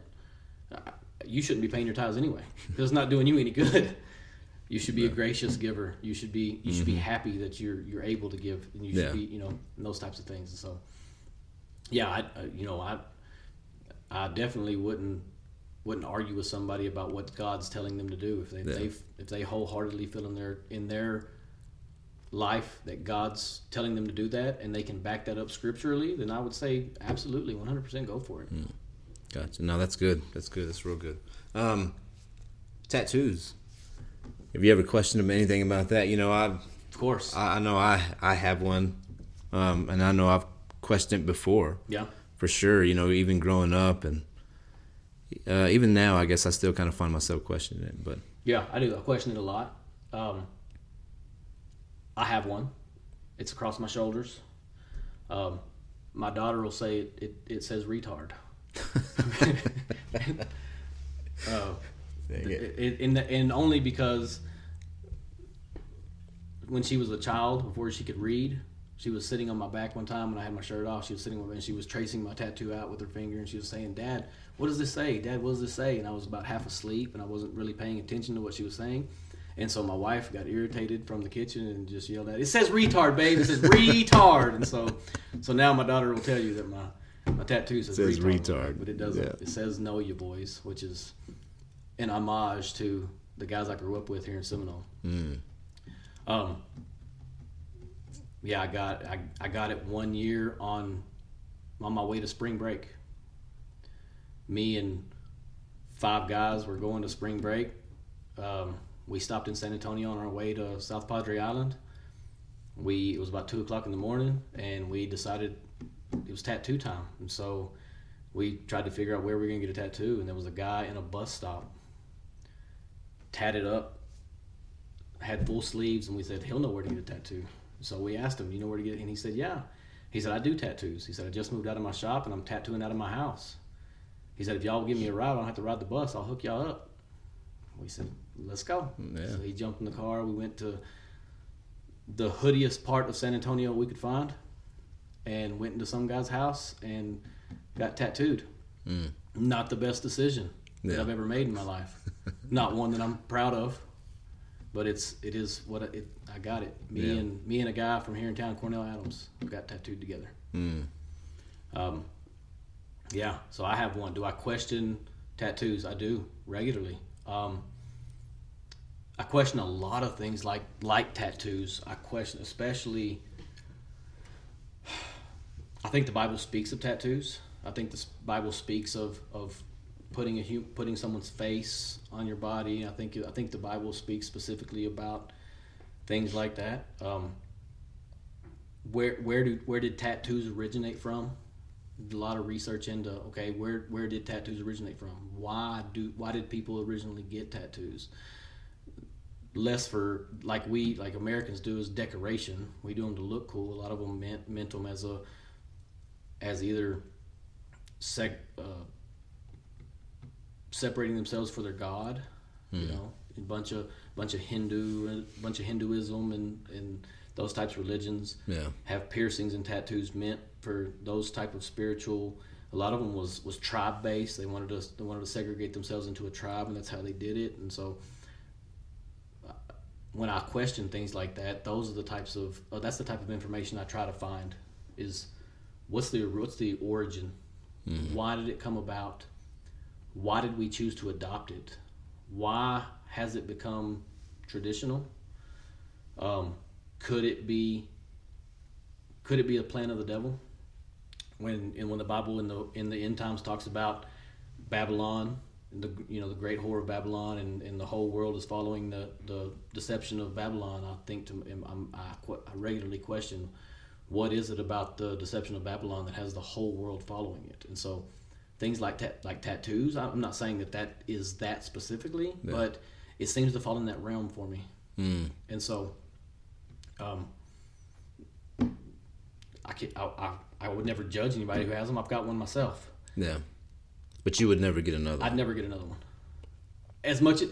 Speaker 2: you shouldn't be paying your tithes anyway because it's not doing you any good. You should be a gracious giver. You should be you should be happy that you're you're able to give and you should
Speaker 1: Mm-hmm. Yeah.
Speaker 2: be you know and those types of things. And so yeah, I uh, you know I I definitely wouldn't wouldn't argue with somebody about what God's telling them to do if they
Speaker 1: Yeah.
Speaker 2: if they if they wholeheartedly feel in their in their life that God's telling them to do that and they can back that up scripturally, then I would say absolutely 100% go for it.
Speaker 1: Gotcha. No, that's good. That's good. That's real good. Um, tattoos. Have you ever questioned anything about that? You know, I
Speaker 2: Of course.
Speaker 1: I, I know I I have one, um, and I know I've questioned it before
Speaker 2: yeah.
Speaker 1: for sure. You know, even growing up and uh, even now, I guess I still kind of find myself questioning it. But
Speaker 2: Yeah, I do. I question it a lot. Um, I have one. It's across my shoulders. Um, my daughter will say it, it, it says retard. Uh,
Speaker 1: it.
Speaker 2: it, and, only because when she was a child, before she could read, she was sitting on my back one time when I had my shirt off. She was sitting and she was tracing my tattoo out with her finger, and she was saying, "Dad, what does this say? Dad, what does this say?" And I was about half asleep, and I wasn't really paying attention to what she was saying. And so my wife got irritated from the kitchen and just yelled at, "It says retard, babe! It says retard!" And so, so now my daughter will tell you that my My tattoo says,
Speaker 1: Says
Speaker 2: retard,
Speaker 1: retard.
Speaker 2: but it doesn't.
Speaker 1: Yeah.
Speaker 2: It says "Know You Boys," which is an homage to the guys I grew up with here in Seminole.
Speaker 1: Mm.
Speaker 2: Um, yeah, I got I, I got it one year on on my way to spring break. Me and five guys were going to spring break. Um, we stopped in San Antonio on our way to South Padre Island. We it was about two o'clock in the morning, and we decided it was tattoo time, and so we tried to figure out where we were gonna get a tattoo, and there was a guy in a bus stop, tatted up, had full sleeves, and we said he'll know where to get a tattoo. So we asked him, "You know where to get?" it?" And he said, "Yeah." He said, "I do tattoos." He said, "I just moved out of my shop and I'm tattooing out of my house." He said, "If y'all will give me a ride, I don't have to ride the bus. I'll hook y'all up." We said, "Let's go."
Speaker 1: Yeah.
Speaker 2: So he jumped in the car. We went to the hoodiest part of San Antonio we could find, and went into some guy's house and got tattooed.
Speaker 1: Mm.
Speaker 2: Not the best decision that I've ever made in my life. Not one that I'm proud of, but it's it is what it, it I got it. Me
Speaker 1: Yeah.
Speaker 2: and me and a guy from here in town, Cornell Adams, got tattooed together.
Speaker 1: Mm.
Speaker 2: Um, yeah, so I have one. Do I question tattoos? I do regularly. Um, I question a lot of things like like tattoos. I question, especially. I think the Bible speaks of tattoos. I think the Bible speaks of of putting a putting someone's face on your body. I think I think the Bible speaks specifically about things like that. Um, where where do where did tattoos originate from? A lot of research into okay, where where did tattoos originate from? Why do why did people originally get tattoos? Less for like we like Americans do is decoration. We do them to look cool. A lot of them meant meant them as a as either sec, uh, separating themselves for their god, you know, a bunch of bunch of Hindu a bunch of Hinduism and and those types of religions
Speaker 1: Yeah.
Speaker 2: have piercings and tattoos meant for those type of spiritual. A lot of them was was tribe based. They wanted to they wanted to segregate themselves into a tribe, and that's how they did it. And so, uh, when I question things like that, those are the types of uh, that's the type of information I try to find. Is what's the what's the origin? Why did it come about? Why did we choose to adopt it? Why has it become traditional? Um, could it be could it be a plan of the devil when and when the bible in the in the end times talks about babylon the you know the great whore of babylon and, and the whole world is following the, the deception of babylon i think to I'm, I, I regularly question what is it about the deception of babylon that has the whole world following it and so things like ta- like tattoos i'm not saying that that is that specifically but it seems to fall in that realm for me
Speaker 1: Mm.
Speaker 2: and so um, I, can, I, I, I would never judge anybody who has them. I've got one myself.
Speaker 1: Yeah. But you would never get another.
Speaker 2: I'd never get another one. As much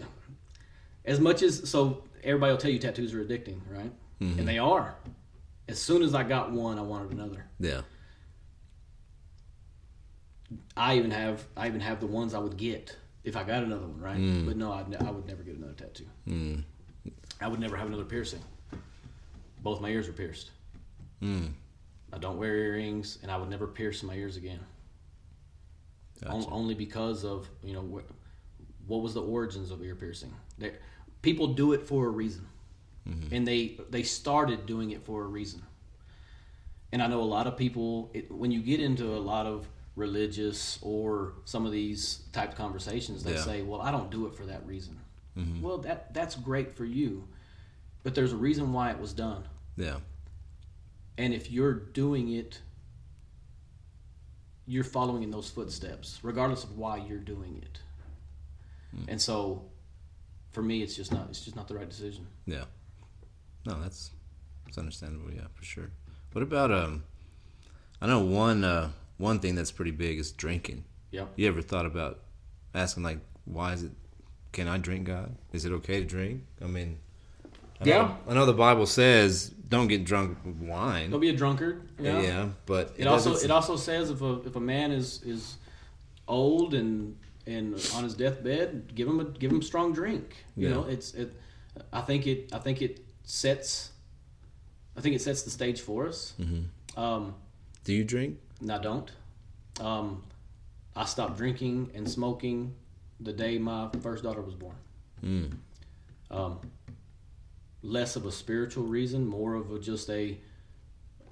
Speaker 2: as much as so everybody will tell you tattoos are addicting, right? And they are. As soon as I got one, I wanted another.
Speaker 1: yeah.
Speaker 2: I even have I even have the ones I would get if I got another one, right? But no, I'd ne- I would never get another tattoo.
Speaker 1: Mm.
Speaker 2: I would never have another piercing. Both my ears are pierced.
Speaker 1: Mm.
Speaker 2: I don't wear earrings, and I would never pierce my ears again.
Speaker 1: Gotcha.
Speaker 2: only because of you know wh- what was the origins of ear piercing. They, people do it for a reason, Mm-hmm. and they they started doing it for a reason. And I know a lot of people it, when you get into a lot of religious or some of these type of conversations, they
Speaker 1: Yeah.
Speaker 2: say, "Well, I don't do it for that reason." Mm-hmm. Well, that that's great for you, but there's a reason why it was done.
Speaker 1: Yeah.
Speaker 2: And if you're doing it, you're following in those footsteps, regardless of why you're doing it. Hmm. And so, for me, it's just not it's just not the right decision.
Speaker 1: Yeah. No, that's that's understandable. Yeah, for sure. What about um? I know one uh one thing that's pretty big is drinking.
Speaker 2: Yeah.
Speaker 1: You ever thought about asking like, why is it? Can I drink? God, is it okay to drink? I mean, I know,
Speaker 2: Yeah.
Speaker 1: I know the Bible says don't get drunk with wine.
Speaker 2: Don't be a drunkard.
Speaker 1: yeah.
Speaker 2: Yeah.
Speaker 1: but
Speaker 2: It also it also says if a if a man is is old and and on his deathbed, give him a give him strong drink. You
Speaker 1: Yeah.
Speaker 2: know, it's it. I think it I think it sets. I think it sets the stage for us.
Speaker 1: Mm-hmm.
Speaker 2: Um,
Speaker 1: Do you drink?
Speaker 2: No, I don't. Um, I stopped drinking and smoking the day my first daughter was born.
Speaker 1: Mm.
Speaker 2: Um, less of a spiritual reason, more of a just a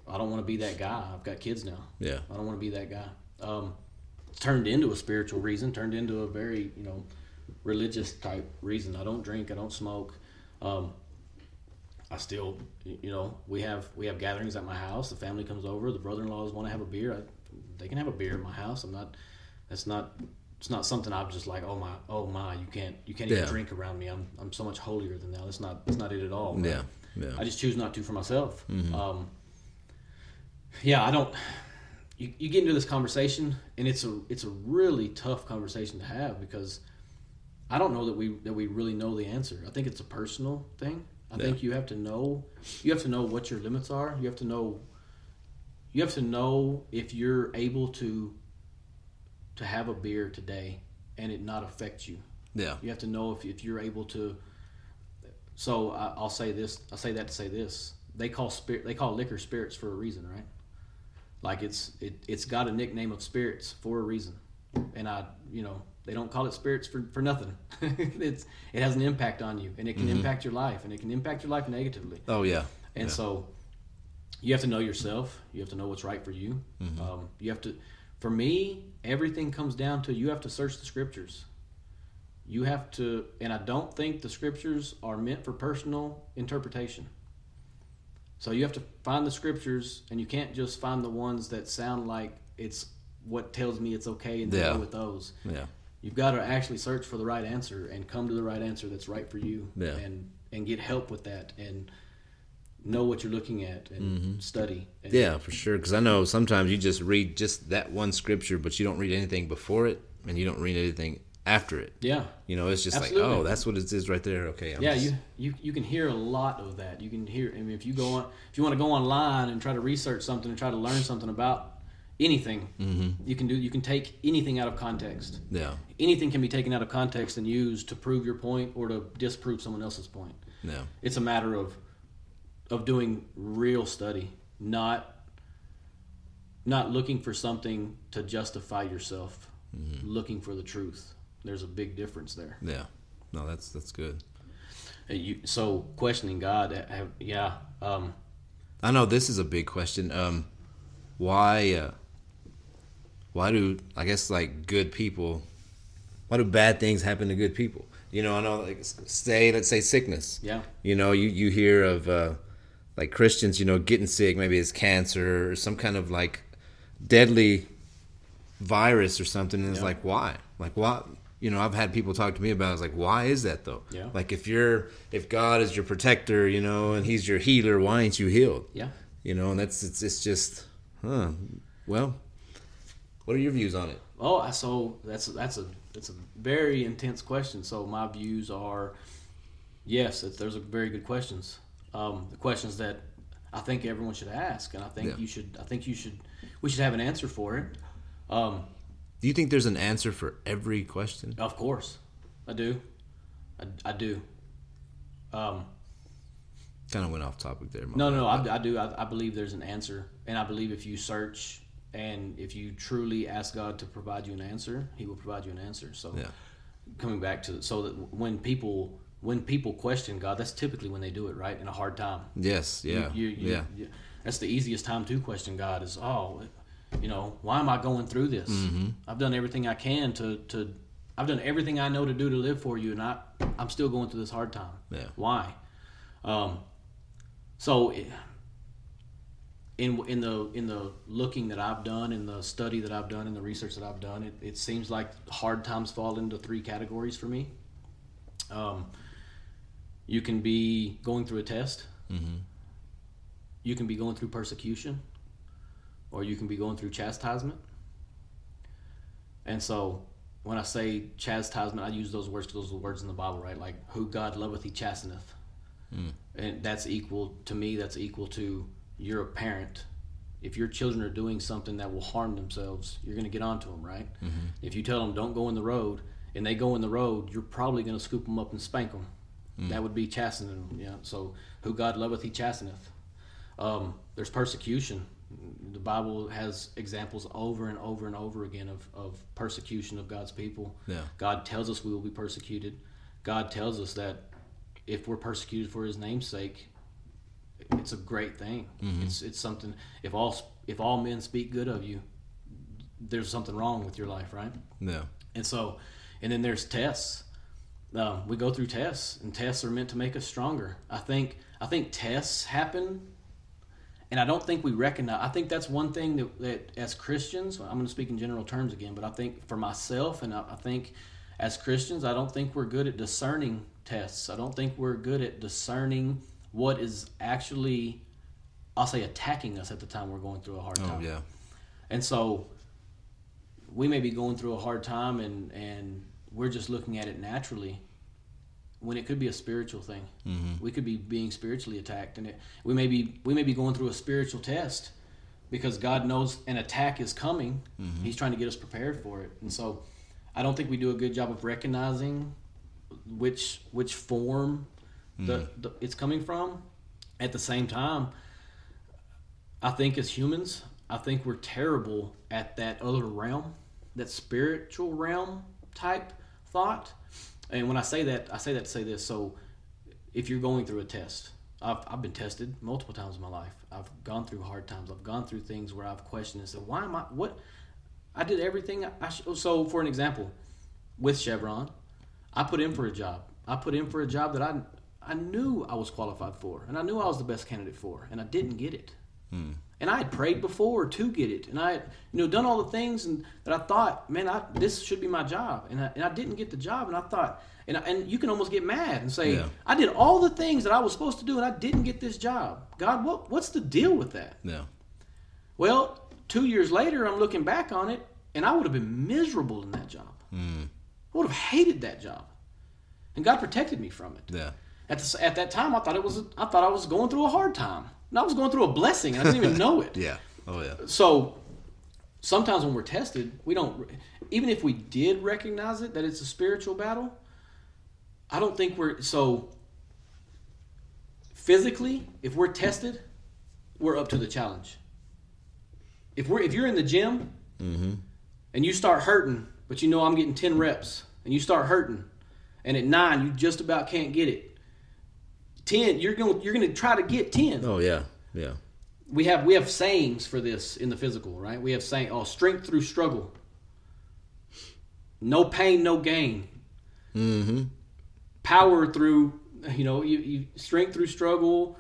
Speaker 2: I don't want to be that guy. I've got kids now.
Speaker 1: Yeah.
Speaker 2: I don't want to be that guy. Um, turned into a spiritual reason, turned into a very you know religious type reason. I don't drink. I don't smoke. Um, I still, you know, we have we have gatherings at my house. The family comes over. The brother-in-laws want to have a beer. I, they can have a beer at my house. I'm not. That's not. It's not something I'm just like, oh my, oh my, you can't, you can't even
Speaker 1: Yeah.
Speaker 2: drink around me. I'm, I'm so much holier than that. That's not, that's not it at all.
Speaker 1: Yeah. Yeah.
Speaker 2: I just choose not to for myself.
Speaker 1: Mm-hmm.
Speaker 2: Um, yeah, I don't. You, you get into this conversation, and it's a it's a really tough conversation to have because I don't know that we that we really know the answer. I think it's a personal thing. I
Speaker 1: Yeah.
Speaker 2: think you have to know you have to know what your limits are. You have to know you have to know if you're able to to have a beer today and it not affect you.
Speaker 1: Yeah.
Speaker 2: You have to know if, if you're able to. So I, I'll say this. I say that to say this. They call spirit. They call liquor spirits for a reason, right? Like it's it, it's got a nickname of spirits for a reason, and I you know they don't call it spirits for, for nothing. it's it has an impact on you, and it can impact your life, and it can impact your life negatively.
Speaker 1: Oh yeah.
Speaker 2: And
Speaker 1: Yeah.
Speaker 2: so you have to know yourself. You have to know what's right for you.
Speaker 1: Mm-hmm.
Speaker 2: Um, you have to, for me, everything comes down to you have to search the scriptures. You have to, and I don't think the scriptures are meant for personal interpretation. So you have to find the scriptures, and you can't just find the ones that sound like it's what tells me it's okay and
Speaker 1: Yeah.
Speaker 2: go with those.
Speaker 1: Yeah.
Speaker 2: You've got to actually search for the right answer and come to the right answer that's right for you,
Speaker 1: Yeah.
Speaker 2: and and get help with that and know what you're looking at and study. And
Speaker 1: Mm-hmm. Yeah, for sure. Because I know sometimes you just read just that one scripture, but you don't read anything before it, and you don't read anything after it.
Speaker 2: yeah,
Speaker 1: You know, it's just like, oh, that's what it is right there. Okay. I'm
Speaker 2: yeah.
Speaker 1: just-
Speaker 2: You, you you can hear a lot of that. You can hear. I mean, if you go on, if you want to go online and try to research something and try to learn something about anything,
Speaker 1: Mm-hmm.
Speaker 2: you can do. You can take anything out of context.
Speaker 1: Yeah.
Speaker 2: Anything can be taken out of context and used to prove your point or to disprove someone else's point.
Speaker 1: Yeah.
Speaker 2: it's a matter of of doing real study not not looking for something to justify yourself looking for the truth there's a big difference there
Speaker 1: Yeah. No, that's that's good.
Speaker 2: You, so questioning god have, yeah um,
Speaker 1: I know this is a big question. Um, why? Uh, why do I guess like good people? Why do bad things happen to good people? You know, I know like say let's say sickness.
Speaker 2: yeah
Speaker 1: You know, you you hear of uh, like Christians, you know, getting sick. Maybe it's cancer or some kind of like deadly virus or something. And it's
Speaker 2: Yeah.
Speaker 1: like why? Like why? You know, I've had people talk to me about. it. It's like why is that though?
Speaker 2: Yeah.
Speaker 1: Like if you're if God is your protector, you know, and He's your healer, why ain't you healed?
Speaker 2: yeah
Speaker 1: You know, and that's it's it's just, huh? Well, what are your views on it?
Speaker 2: Oh, I- so that's that's a that's a very intense question. So my views are, yes, those are very good questions. Um, the questions that I think everyone should ask, and I think
Speaker 1: Yeah.
Speaker 2: you should. I think you should. We should have an answer for it. Um,
Speaker 1: Do you think there's an answer for every question?
Speaker 2: of course, I do. I, I do. Um,
Speaker 1: Kind of went off topic there.
Speaker 2: No, no, no. I, I do. I, I believe there's an answer, and I believe if you search and if you truly ask God to provide you an answer, He will provide you an answer. So,
Speaker 1: Yeah.
Speaker 2: coming back to so that when people when people question God, that's typically when they do it right in a hard time.
Speaker 1: Yes. Yeah.
Speaker 2: You, you,
Speaker 1: yeah.
Speaker 2: you- that's the easiest time to question God is oh, you know, why am I going through this?
Speaker 1: Mm-hmm.
Speaker 2: I've done everything I can to to I've done everything I know to do to live for you, and I I'm still going through this hard time.
Speaker 1: Yeah.
Speaker 2: Why? Um, so i- in in the in the looking that I've done, in the study that I've done, in the research that I've done, it, it seems like hard times fall into three categories for me. Um, you can be going through a test.
Speaker 1: Mm-hmm.
Speaker 2: You can be going through persecution, or you can be going through chastisement. And so, when I say chastisement, I use those words because those are words in the Bible, right? Like, who God loveth, he chasteneth. And that's equal, to me, that's equal to you're a parent. If your children are doing something that will harm themselves, you're going to get onto them, right? If you tell them, don't go in the road, and they go in the road, you're probably going to scoop them up and spank them. That would be chastening them. Yeah. So, who God loveth, he chasteneth. Um, there's persecution. The Bible has examples over and over and over again of, of persecution of God's people.
Speaker 1: Yeah.
Speaker 2: God tells us we will be persecuted. God tells us that if we're persecuted for His name's sake, it's a great thing. It's it's something. If all if all men speak good of you, there's something wrong with your life, right?
Speaker 1: Yeah.
Speaker 2: And so, and then there's tests. Um, we go through tests, and tests are meant to make us stronger. I think I think tests happen, and I don't think we recognize. I think that's one thing that, that as Christians, I'm going to speak in general terms again, but I think for myself, and I, I think as Christians, I don't think we're good at discerning tests. I don't think we're good at discerning what is actually, I'll say, attacking us at the time we're going through a hard time.
Speaker 1: Oh
Speaker 2: time.
Speaker 1: yeah.
Speaker 2: And so we may be going through a hard time and, and we're just looking at it naturally when it could be a spiritual thing.
Speaker 1: Mm-hmm.
Speaker 2: We could be being spiritually attacked and it, we may be we may be going through a spiritual test because God knows an attack is coming. He's trying to get us prepared for it. And so I don't think we do a good job of recognizing which which form Mm. the, the it's coming from. At the same time, I think as humans, I think we're terrible at that other realm, that spiritual realm type thought. And when I say that, I say that to say this. So if you're going through a test, I've, I've been tested multiple times in my life. I've gone through hard times. I've gone through things where I've questioned and said, why am I, what? I did everything I sh-. So for an example, with Chevron, I put in for a job. I put in for a job that I, I knew I was qualified for, and I knew I was the best candidate for, and I didn't get it. And I had prayed before to get it, and I had you know done all the things and that I thought, man, I, this should be my job, and I, and I didn't get the job, and I thought, and I, and you can almost get mad and say,
Speaker 1: Yeah.
Speaker 2: I did all the things that I was supposed to do, and I didn't get this job. God, what what's the deal with that?
Speaker 1: Yeah.
Speaker 2: Well, two years later, I'm looking back on it, and I would have been miserable in that job.
Speaker 1: Mm.
Speaker 2: I would have hated that job, and God protected me from it.
Speaker 1: Yeah.
Speaker 2: At the, at that time, I thought it was I thought I was going through a hard time. And I was going through a blessing. and I didn't even know it.
Speaker 1: Yeah. Oh yeah.
Speaker 2: So sometimes when we're tested, we don't. Even if we did recognize it that it's a spiritual battle, I don't think we're so. Physically, if we're tested, we're up to the challenge. If we're if you're in the gym
Speaker 1: Mm-hmm.
Speaker 2: and you start hurting, but you know I'm getting ten reps, and you start hurting, and at nine you just about can't get it. Ten, you're going you're going to try to get ten.
Speaker 1: Oh yeah. Yeah.
Speaker 2: we have we have sayings for this in the physical, right? We have saying, oh, strength through struggle, no pain, no gain,
Speaker 1: Mm-hmm.
Speaker 2: power through you know you, you strength through struggle.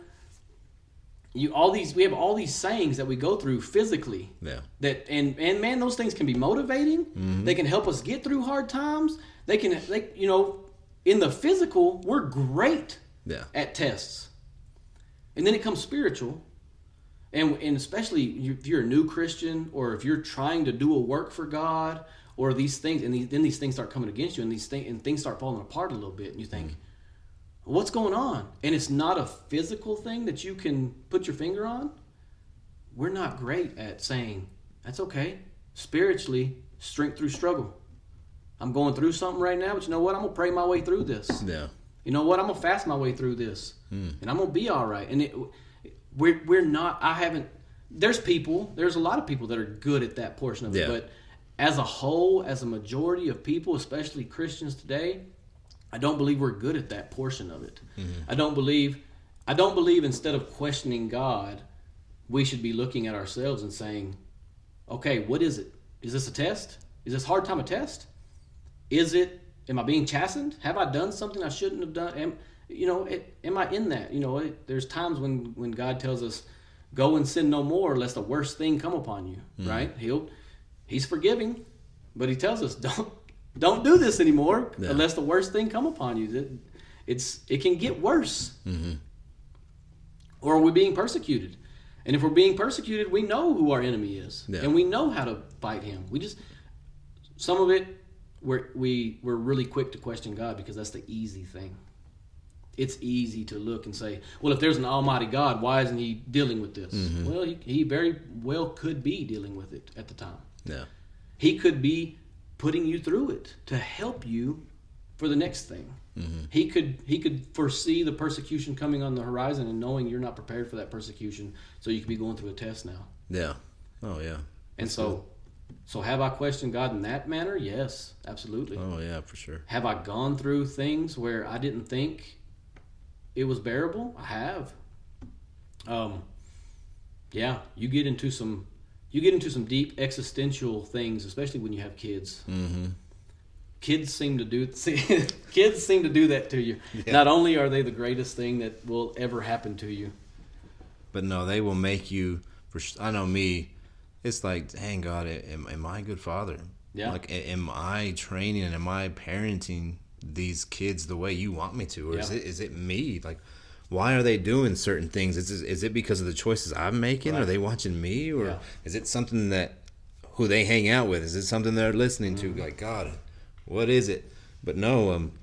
Speaker 2: You all these we have all these sayings that we go through physically
Speaker 1: Yeah.
Speaker 2: that and and man those things can be motivating. They can help us get through hard times. They can they you know in the physical we're great
Speaker 1: Yeah.
Speaker 2: at tests. And then it comes spiritual. And, and especially if you're a new Christian or if you're trying to do a work for God or these things, and these, then these things start coming against you and these things, and things start falling apart a little bit, and you think, mm-hmm. what's going on? And it's not a physical thing that you can put your finger on. We're not great at saying, that's okay. Spiritually, strength through struggle. I'm going through something right now, but you know what? I'm going to pray my way through this
Speaker 1: Yeah.
Speaker 2: You know what? I'm gonna fast my way through this, hmm. and I'm gonna be all right. And it, we're we're not. I haven't. There's people. There's a lot of people that are good at that portion of
Speaker 1: Yeah.
Speaker 2: it. But as a whole, as a majority of people, especially Christians today, I don't believe we're good at that portion of it. Hmm. I don't believe. I don't believe instead of questioning God, we should be looking at ourselves and saying, "Okay, what is it? Is this a test? Is this hard time a test? Is it? Am I being chastened? Have I done something I shouldn't have done? Am you know? It, am I in that? You know, it, there's times when when God tells us, "Go and sin no more, lest the worst thing come upon you." Hmm. Right? He'll He's forgiving, but He tells us, "Don't don't do this anymore,
Speaker 1: Yeah.
Speaker 2: unless the worst thing come upon you." It, it's it can get worse. Mm-hmm. Or are we being persecuted? And if we're being persecuted, we know who our enemy is,
Speaker 1: Yeah.
Speaker 2: and we know how to fight him. We just some of it we're we we're really quick to question God because that's the easy thing. It's easy to look and say, well, if there's an Almighty God, why isn't He dealing with this? Mm-hmm. Well, he, he very well could be dealing with it at the time.
Speaker 1: Yeah.
Speaker 2: He could be putting you through it to help you for the next thing. Mm-hmm. He could he could foresee the persecution coming on the horizon and knowing you're not prepared for that persecution, so you could be going through a test now.
Speaker 1: Yeah. Oh yeah.
Speaker 2: And so, so have I questioned God in that manner? Yes, absolutely.
Speaker 1: Oh yeah, for sure.
Speaker 2: Have I gone through things where I didn't think it was bearable? I have. Um, yeah, you get into some you get into some deep existential things, especially when you have kids.
Speaker 1: Mm-hmm.
Speaker 2: Kids seem to do kids seem to do that to you.
Speaker 1: Yeah.
Speaker 2: Not only are they the greatest thing that will ever happen to you,
Speaker 1: But no, they will make you. I know me. It's like, dang God, am, am I a good father?
Speaker 2: Yeah.
Speaker 1: Like, am I training and am I parenting these kids the way you want me to, or is it is it me? Like, why are they doing certain things? Is it, is it because of the choices I'm making? Are they watching me, or
Speaker 2: Yeah.
Speaker 1: is it something that who they hang out with? Is it something they're listening
Speaker 2: Mm-hmm.
Speaker 1: to? Like, God, what is it? But no, um,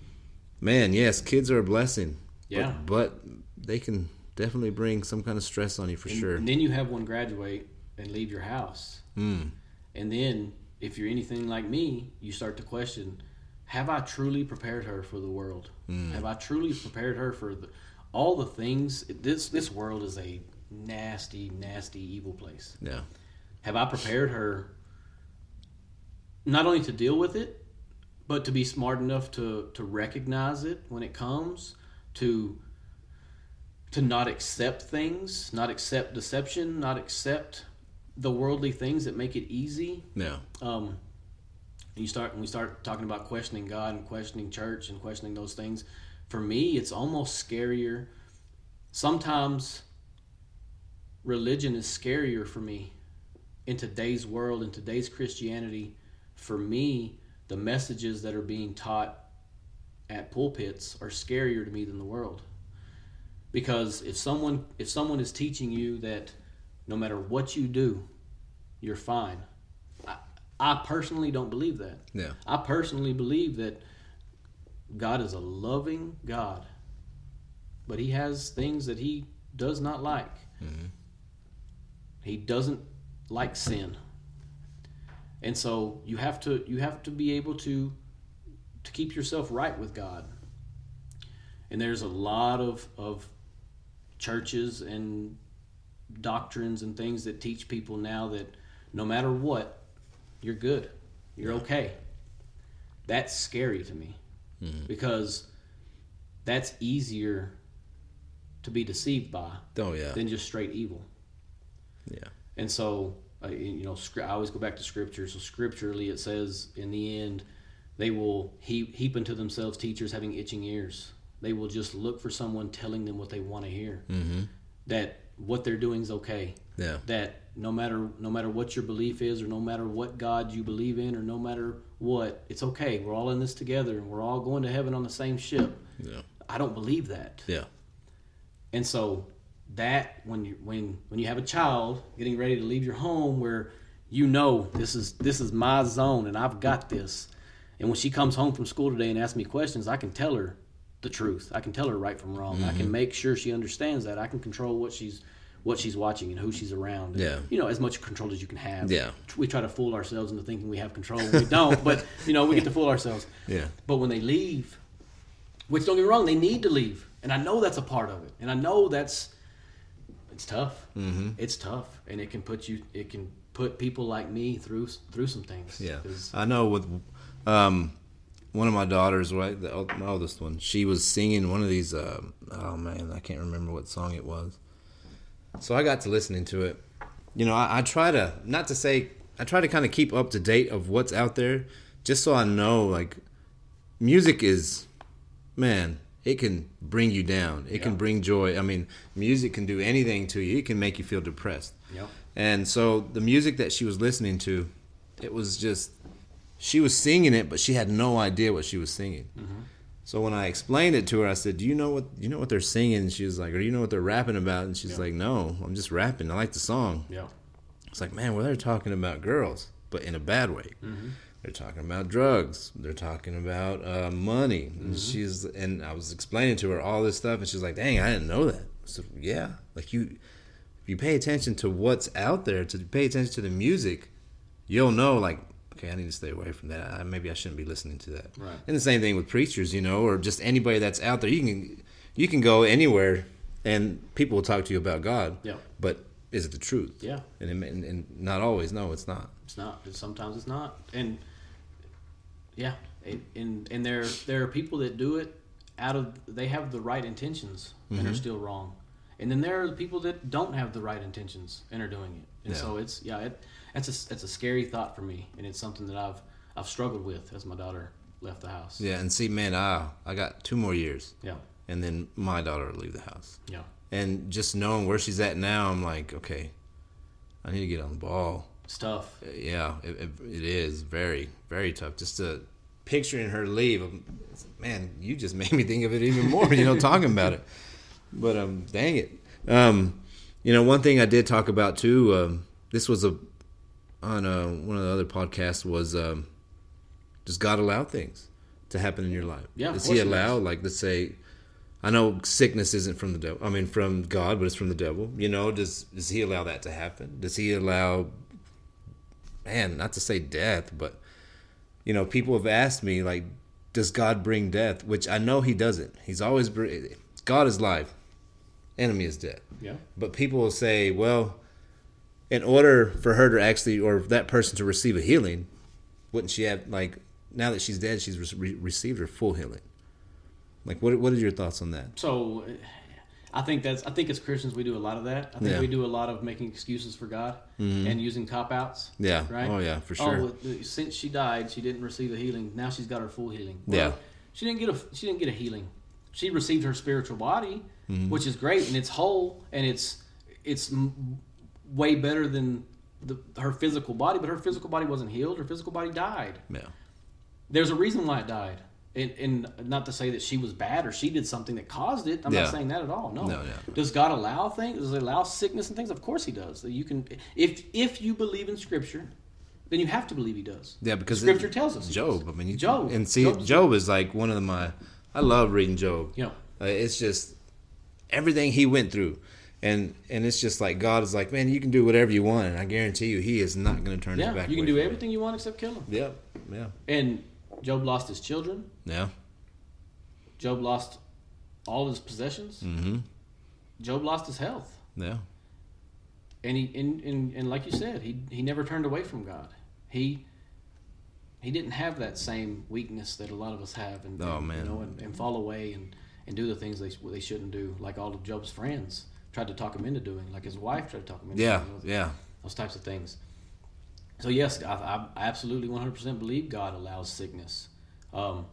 Speaker 1: man, yes, kids are a blessing. But-
Speaker 2: Yeah.
Speaker 1: but, they can definitely bring some kind of stress on you for
Speaker 2: and,
Speaker 1: sure.
Speaker 2: and then you have one graduate and leave your house.
Speaker 1: Mm.
Speaker 2: And then, if you're anything like me, you start to question: Have I truly prepared her for the world?
Speaker 1: Hmm.
Speaker 2: Have I truly prepared her for the, all the things? This this world is a nasty, nasty, evil place.
Speaker 1: Yeah.
Speaker 2: Have I prepared her not only to deal with it, but to be smart enough to to recognize it when it comes, to to not accept things, not accept deception, not accept the worldly things that make it easy.
Speaker 1: Yeah.
Speaker 2: Um, and you start when we start talking about questioning God and questioning church and questioning those things. For me, it's almost scarier. Sometimes religion is scarier for me in today's world, in today's Christianity. For me, the messages that are being taught at pulpits are scarier to me than the world. Because if someone if someone is teaching you that no matter what you do, you're fine. I, I personally don't believe that.
Speaker 1: Yeah.
Speaker 2: I personally believe that God is a loving God, but He has things that He does not like. Mm-hmm. He doesn't like sin, and so you have to you have to be able to to keep yourself right with God. And there's a lot of of churches and doctrines and things that teach people now that no matter what, you're good, you're okay. That's scary to me because that's easier to be deceived by
Speaker 1: Oh yeah.
Speaker 2: than just straight evil.
Speaker 1: Yeah.
Speaker 2: And so, uh, you know, I always go back to scripture. So, scripturally, it says in the end, they will heap, heap unto themselves teachers having itching ears. They will just look for someone telling them what they want to hear.
Speaker 1: Mm-hmm.
Speaker 2: That what they're doing is okay.
Speaker 1: Yeah.
Speaker 2: That no matter no matter what your belief is, or no matter what God you believe in, or no matter what, it's okay. We're all in this together, and we're all going to heaven on the same ship.
Speaker 1: Yeah.
Speaker 2: I don't believe that.
Speaker 1: Yeah.
Speaker 2: And so that when you when when you have a child getting ready to leave your home where you know this is this is my zone and I've got this. And when she comes home from school today and asks me questions, I can tell her the truth. I can tell her right from wrong. I can mm-hmm. make sure she understands that. I can control what she's what she's watching and who she's around. And,
Speaker 1: Yeah.
Speaker 2: You know, as much control as you can have.
Speaker 1: Yeah.
Speaker 2: We try to fool ourselves into thinking we have control when we don't, but you know, we get to fool ourselves.
Speaker 1: Yeah.
Speaker 2: But when they leave, which don't get me wrong, they need to leave, and I know that's a part of it, and I know that's it's tough. Mm-hmm. It's tough, and it can put you, it can put people like me through through some things.
Speaker 1: Yeah. I know with um, one of my daughters, right, the, my oldest one, she was singing one of these. Uh, oh man, I can't remember what song it was. So I got to listening to it. You know, I, I try to not to say I try to kind of keep up to date of what's out there, just so I know like music is, man, it can bring you down. It can bring joy. I mean, music can do anything to you. It can make you feel depressed.
Speaker 2: Yep.
Speaker 1: And so the music that she was listening to, it was just she was singing it, but she had no idea what she was singing. Mm-hmm. So when I explained it to her, I said, "Do you know what you know what they're singing?" And she was like, "Or you know what they're rapping about?" And she's
Speaker 2: Yeah.
Speaker 1: like, "No, I'm just rapping. I like the song."
Speaker 2: yeah,
Speaker 1: It's like, man, well, they're talking about girls, but in a bad way. They're talking about drugs. They're talking about uh, money. And she's and I was explaining to her all this stuff, and she's like, "Dang, I didn't know that." So yeah, like you, if you pay attention to what's out there, to pay attention to the music, you'll know like. Okay, I need to stay away from that. I, maybe I shouldn't be listening to that.
Speaker 2: Right.
Speaker 1: And the same thing with preachers, you know, or just anybody that's out there. You can you can go anywhere, and people will talk to you about God.
Speaker 2: Yeah.
Speaker 1: But is it the truth?
Speaker 2: Yeah.
Speaker 1: And, it, and and not always. No, it's not.
Speaker 2: It's not. Sometimes it's not. And yeah, it, and and there there are people that do it out of they have the right intentions and are mm-hmm. still wrong. And then there are people that don't have the right intentions and are doing it. And
Speaker 1: Yeah.
Speaker 2: so it's yeah, it, that's a that's a scary thought for me, and it's something that I've I've struggled with as my daughter left the house.
Speaker 1: Yeah. And see, man, I I got two more years,
Speaker 2: Yeah.
Speaker 1: and then my daughter will leave the house.
Speaker 2: Yeah.
Speaker 1: And just knowing where she's at now, I'm like, okay, I need to get on the ball.
Speaker 2: It's tough.
Speaker 1: Yeah, it, it, it is very, very tough. Just to picturing her leave, man, you just made me think of it even more. You know, talking about it. But um, dang it. Um, you know, one thing I did talk about too. Um, this was a on uh one of the other podcasts was um, does God allow things to happen in your life?
Speaker 2: Yeah,
Speaker 1: does he allow
Speaker 2: does.
Speaker 1: like let's say. I know sickness isn't from the devil. I mean, from God, but it's from the devil. You know, does does He allow that to happen? Does He allow man, not to say death, but you know, people have asked me like, does God bring death? Which I know He doesn't. He's always br- God is life, enemy is death.
Speaker 2: Yeah.
Speaker 1: But people will say, well, in order for her to actually or that person to receive a healing, wouldn't she have like now that she's dead, she's re- received her full healing? Like, what what are your thoughts on that?
Speaker 2: So uh, I think that's I think as Christians we do a lot of that. I think
Speaker 1: Yeah.
Speaker 2: we do a lot of making excuses for God and using cop outs.
Speaker 1: Yeah.
Speaker 2: Right.
Speaker 1: Oh yeah, for sure.
Speaker 2: Oh, since she died, she didn't receive a healing. Now she's got her full healing. Well,
Speaker 1: Yeah.
Speaker 2: She didn't get a she didn't get a healing. She received her spiritual body,
Speaker 1: Mm-hmm.
Speaker 2: which is great and it's whole and it's it's way better than the, her physical body. But her physical body wasn't healed. Her physical body died.
Speaker 1: yeah.
Speaker 2: There's a reason why it died. And, and not to say that she was bad or she did something that caused it. I'm
Speaker 1: Yeah.
Speaker 2: not saying that at all. No.
Speaker 1: No, yeah.
Speaker 2: Does God allow things? Does He allow sickness and things? Of course He does. You can, if if you believe in Scripture, then you have to believe He does.
Speaker 1: Yeah, because
Speaker 2: Scripture
Speaker 1: it-
Speaker 2: tells us
Speaker 1: Job. I mean, you,
Speaker 2: Job.
Speaker 1: and see,
Speaker 2: Job's-
Speaker 1: Job is like one of my. I love reading Job.
Speaker 2: You know,
Speaker 1: Uh, it's just everything he went through, and and it's just like God is like, man, you can do whatever you want, and I guarantee you, He is not going to turn his back.
Speaker 2: yeah, you can do everything you want except kill him.
Speaker 1: Yep. Yeah.
Speaker 2: And Job lost his children.
Speaker 1: Yeah.
Speaker 2: Job lost all his possessions.
Speaker 1: Mm-hmm.
Speaker 2: Job lost his health.
Speaker 1: Yeah.
Speaker 2: and he and, and, and like you said he he never turned away from god he he didn't have that same weakness that a lot of us have and,
Speaker 1: Oh, man.
Speaker 2: you know and, and fall away and and do the things they they shouldn't do like all of job's friends tried to talk him into doing like his wife tried to talk him into
Speaker 1: Yeah.
Speaker 2: doing those,
Speaker 1: Yeah.
Speaker 2: those types of things so yes i, I absolutely 100% believe god allows sickness um,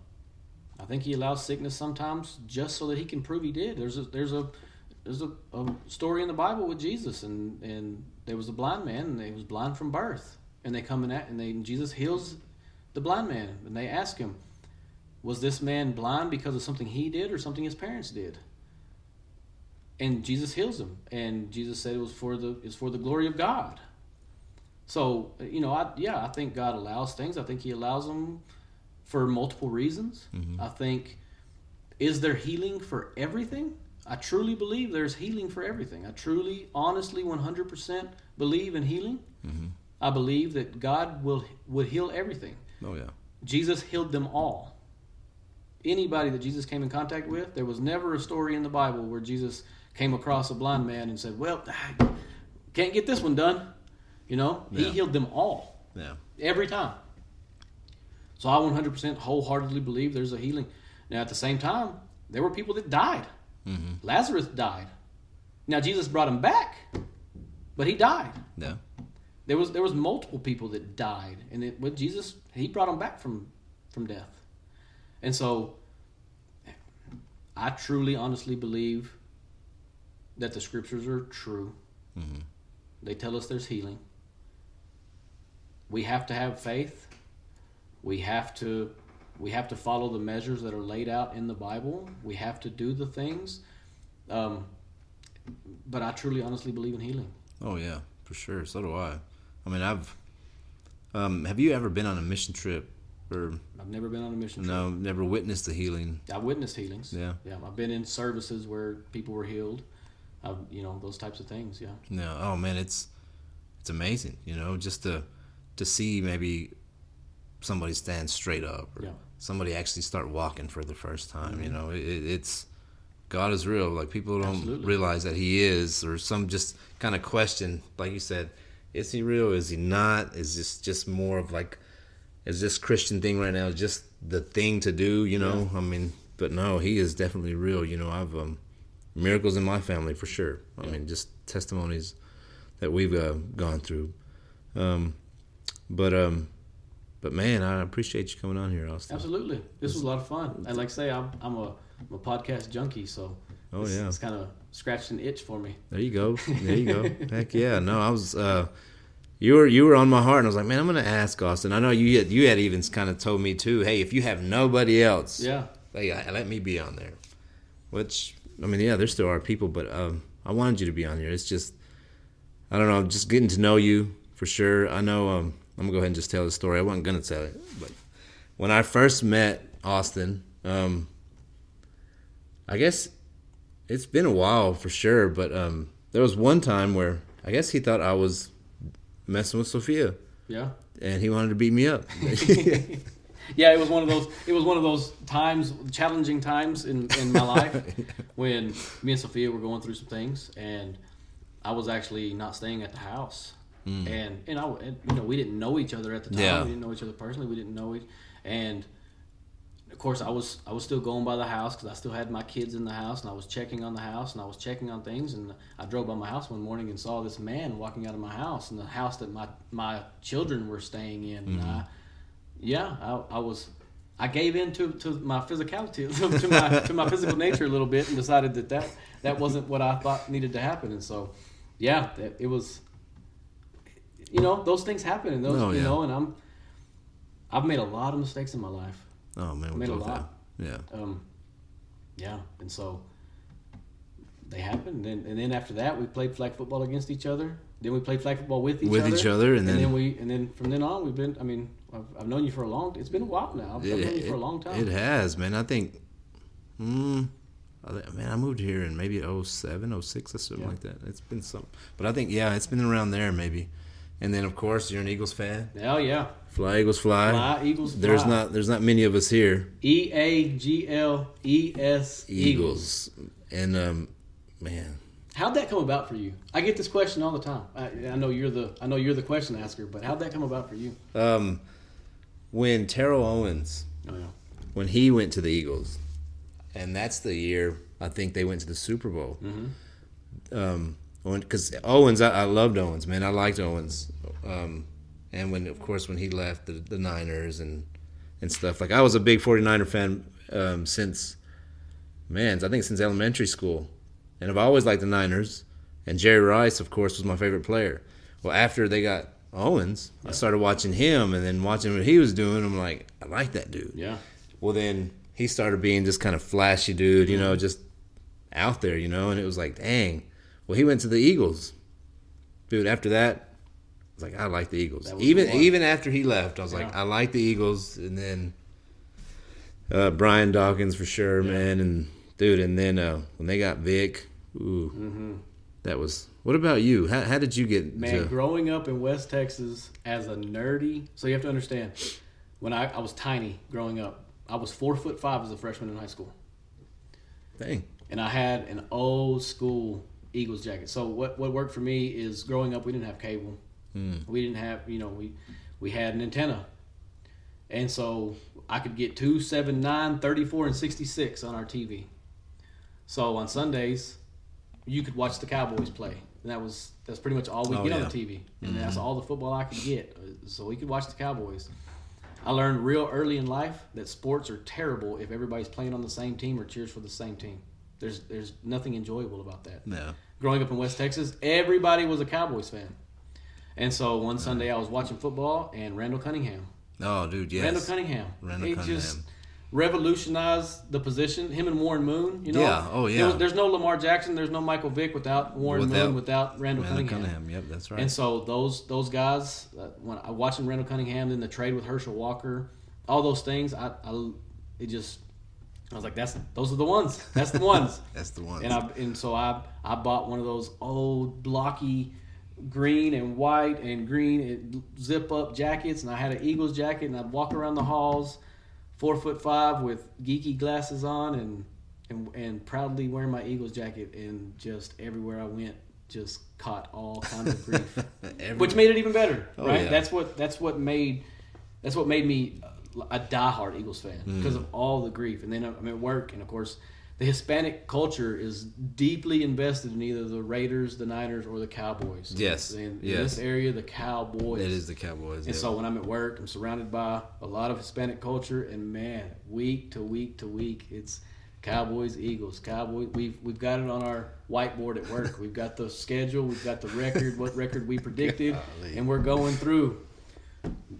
Speaker 2: I think he allows sickness sometimes just so that he can prove he did. There's a there's a there's a, a story in the Bible with Jesus and and there was a blind man and he was blind from birth and they come in at and they and Jesus heals the blind man and they ask him was this man blind because of something he did or something his parents did and Jesus heals him and Jesus said it was for the it's for the glory of God so you know I yeah I think God allows things I think he allows them for multiple reasons. Mm-hmm. I think, is there healing for everything? I truly believe there's healing for everything. I truly, honestly, 100% believe in healing. Mm-hmm. I believe that God will would heal everything.
Speaker 1: Oh yeah.
Speaker 2: Jesus healed them all. Anybody that Jesus came in contact with, there was never a story in the Bible where Jesus came across a blind man and said, "Well, can't get this one done." You know, he
Speaker 1: Yeah.
Speaker 2: healed them all
Speaker 1: Yeah.
Speaker 2: every time. So I 100% wholeheartedly believe there's a healing. Now, at the same time, there were people that died. Mm-hmm. Lazarus died. Now Jesus brought him back, but he died.
Speaker 1: Yeah.
Speaker 2: There was there was multiple people that died, and it, with Jesus, he brought them back from from death. And so, I truly, honestly believe that the scriptures are true. They tell us there's healing. We have to have faith. We have to we have to follow the measures that are laid out in the Bible. We have to do the things. Um, but I truly, honestly believe in healing.
Speaker 1: Oh yeah, for sure. So do I. I mean, I've. Um, have you ever been on a mission trip, or
Speaker 2: I've never been on a mission trip.
Speaker 1: no, never witnessed the healing?
Speaker 2: I've witnessed healings.
Speaker 1: Yeah.
Speaker 2: yeah. I've been in services where people were healed. I've, you know, those types of things. Yeah,
Speaker 1: No. Oh man, it's it's amazing. You know, just to to see maybe somebody stand straight up, or
Speaker 2: Yeah.
Speaker 1: somebody actually start walking for the first time. You know, it, it, it's God is real. Like people don't
Speaker 2: Absolutely.
Speaker 1: realize that He is, or some just kind of question, like you said, is He real? Is He not? Is this just more of like, is this Christian thing right now just the thing to do? You know, I mean, but no, He is definitely real. You know, I've um, miracles in my family for sure. I
Speaker 2: Yeah.
Speaker 1: mean, just testimonies that we've uh, gone through. Um, but um, but man, I appreciate you coming on here, Austin.
Speaker 2: Absolutely, this was a lot of fun. And like I say, I'm I'm a, I'm a podcast junkie, so
Speaker 1: Oh,
Speaker 2: it's,
Speaker 1: yeah.
Speaker 2: it's kind of scratched an itch for me.
Speaker 1: There you go. There you go. Heck yeah. No, I was. Uh, you were you were on my heart, and I was like, man, I'm gonna ask Austin. I know you had, you had even kind of told me too. Hey, if you have nobody else,
Speaker 2: Yeah,
Speaker 1: hey, let me be on there. Which I mean, yeah, there still are people, but um, I wanted you to be on here. It's just, I don't know, just getting to know you for sure. I know. Um, I'm gonna go ahead and just tell the story. I wasn't gonna tell it, but when I first met Austin, um, I guess it's been a while for sure, but um, there was one time where I guess he thought I was messing with Sophia,
Speaker 2: yeah,
Speaker 1: and he wanted to beat me up.
Speaker 2: yeah. It was one of those. It was one of those times, challenging times in in my life when me and Sophia were going through some things, and I was actually not staying at the house. Hmm. And and I and, you know we didn't know each other at the time.
Speaker 1: Yeah.
Speaker 2: We didn't know each other personally. We didn't know it, and of course I was I was still going by the house because I still had my kids in the house and I was checking on the house and I was checking on things and I drove by my house one morning and saw this man walking out of my house and the house that my my children were staying in and I mm-hmm. Yeah I, I was I gave in to, to my physicality to my to my physical nature a little bit and decided that that that wasn't what I thought needed to happen and so yeah it, it was you know those things happen and those
Speaker 1: Oh,
Speaker 2: you know and I'm I've made a lot of mistakes in my life
Speaker 1: oh man, we
Speaker 2: Made a lot.
Speaker 1: have. Yeah.
Speaker 2: um, yeah, and so they happened, and then, and then after that, we played flag football against each other. Then we played flag football with each
Speaker 1: With
Speaker 2: other.
Speaker 1: each other, and then-
Speaker 2: we, and then from then on, we've been. I mean, I've, I've known you for a long. It's been a while now. I've, I've known you for a long time.
Speaker 1: It has, man. I think, mm, I thi- man, I moved here in maybe 07, 06 or something
Speaker 2: Yeah.
Speaker 1: like that. It's been some, but I think yeah, it's been around there maybe. And then of course you're an Eagles fan.
Speaker 2: Hell yeah,
Speaker 1: Fly Eagles fly.
Speaker 2: fly Eagles. Fly.
Speaker 1: There's not there's not many of us here.
Speaker 2: E A G L E S Eagles.
Speaker 1: Eagles. And um, man,
Speaker 2: How'd that come about for you? I get this question all the time. I, I know you're the I know you're the question asker, but how'd that come about for you?
Speaker 1: um, when Terrell Owens
Speaker 2: Oh yeah.
Speaker 1: when he went to the Eagles, and that's the year I think they went to the Super Bowl.
Speaker 2: Mm-hmm.
Speaker 1: Um, because Owens, I, I loved Owens, man. I liked Owens, um, and when of course when he left the, the Niners and and stuff, like I was a big 49er fan um, since, man, I think since elementary school, and I've always liked the Niners. And Jerry Rice, of course, was my favorite player. Well, after they got Owens, I started watching him, and then watching what he was doing. I'm like, I like that dude.
Speaker 2: Yeah.
Speaker 1: Well, then he started being just kind of flashy dude, you know, just out there, you know, and it was like, dang. Well, he went to the Eagles, dude. After that, I was like, I like the Eagles. Even even after he left, I was like, I like the Eagles, and then uh, Brian Dawkins for sure, man, and dude, and then uh, when they got Vic, ooh,
Speaker 2: Mm-hmm.
Speaker 1: that was. What about you? How, how did you get?
Speaker 2: Man,
Speaker 1: to,
Speaker 2: growing up in West Texas as a nerdy, so you have to understand, when I, I was tiny growing up, I was four foot five as a freshman in high school,
Speaker 1: dang,
Speaker 2: and I had an old school Eagles jacket. So what what worked for me is growing up we didn't have cable, hmm. we didn't have you know we we had an antenna, and so I could get two, seven, nine, 34, and sixty six on our TV. So on Sundays, you could watch the Cowboys play. And that was that's pretty much all we
Speaker 1: Oh,
Speaker 2: get
Speaker 1: yeah.
Speaker 2: on the TV, and mm-hmm. that's all the football I could get. So we could watch the Cowboys. I learned real early in life that sports are terrible if everybody's playing on the same team or cheers for the same team. There's there's nothing enjoyable about that.
Speaker 1: no,
Speaker 2: Growing up in West Texas, everybody was a Cowboys fan, and so one Sunday I was watching football and Randall Cunningham.
Speaker 1: oh, dude, yes,
Speaker 2: Randall Cunningham.
Speaker 1: Randall Cunningham.
Speaker 2: just revolutionized the position. Him and Warren Moon. You know.
Speaker 1: Yeah, oh, yeah.
Speaker 2: There was- there's no Lamar Jackson. There's no Michael Vick without Warren
Speaker 1: Without
Speaker 2: Moon. Without Randall,
Speaker 1: Randall
Speaker 2: Cunningham.
Speaker 1: Cunningham. Yep, that's right.
Speaker 2: And so those those guys, uh, when I watching Randall Cunningham, then the trade with Herschel Walker, all those things, I, I it just I was like, that's those are the ones. That's the ones.
Speaker 1: that's the one.
Speaker 2: and I and so I I bought one of those old blocky green and white and green zip up jackets, and I had an Eagles jacket, and I'd walk around the halls, four foot five with geeky glasses on, and and and proudly wearing my Eagles jacket, and just everywhere I went, just caught all kinds of grief, which made it even better,
Speaker 1: Oh,
Speaker 2: right?
Speaker 1: yeah.
Speaker 2: That's what that's what made that's what made me a diehard Eagles fan
Speaker 1: Mm.
Speaker 2: because of all the grief. And then I'm at work, and of course, the Hispanic culture is deeply invested in either the Raiders, the Niners, or the Cowboys.
Speaker 1: Yes.
Speaker 2: in, in
Speaker 1: Yes.
Speaker 2: this area, the Cowboys.
Speaker 1: It is the Cowboys.
Speaker 2: And
Speaker 1: yeah.
Speaker 2: so when I'm at work, I'm surrounded by a lot of Hispanic culture, and man, week to week to week, it's Cowboys, Eagles, Cowboys. We've we've got it on our whiteboard at work. We've got the schedule, we've got the record, what record we predicted, and we're going through.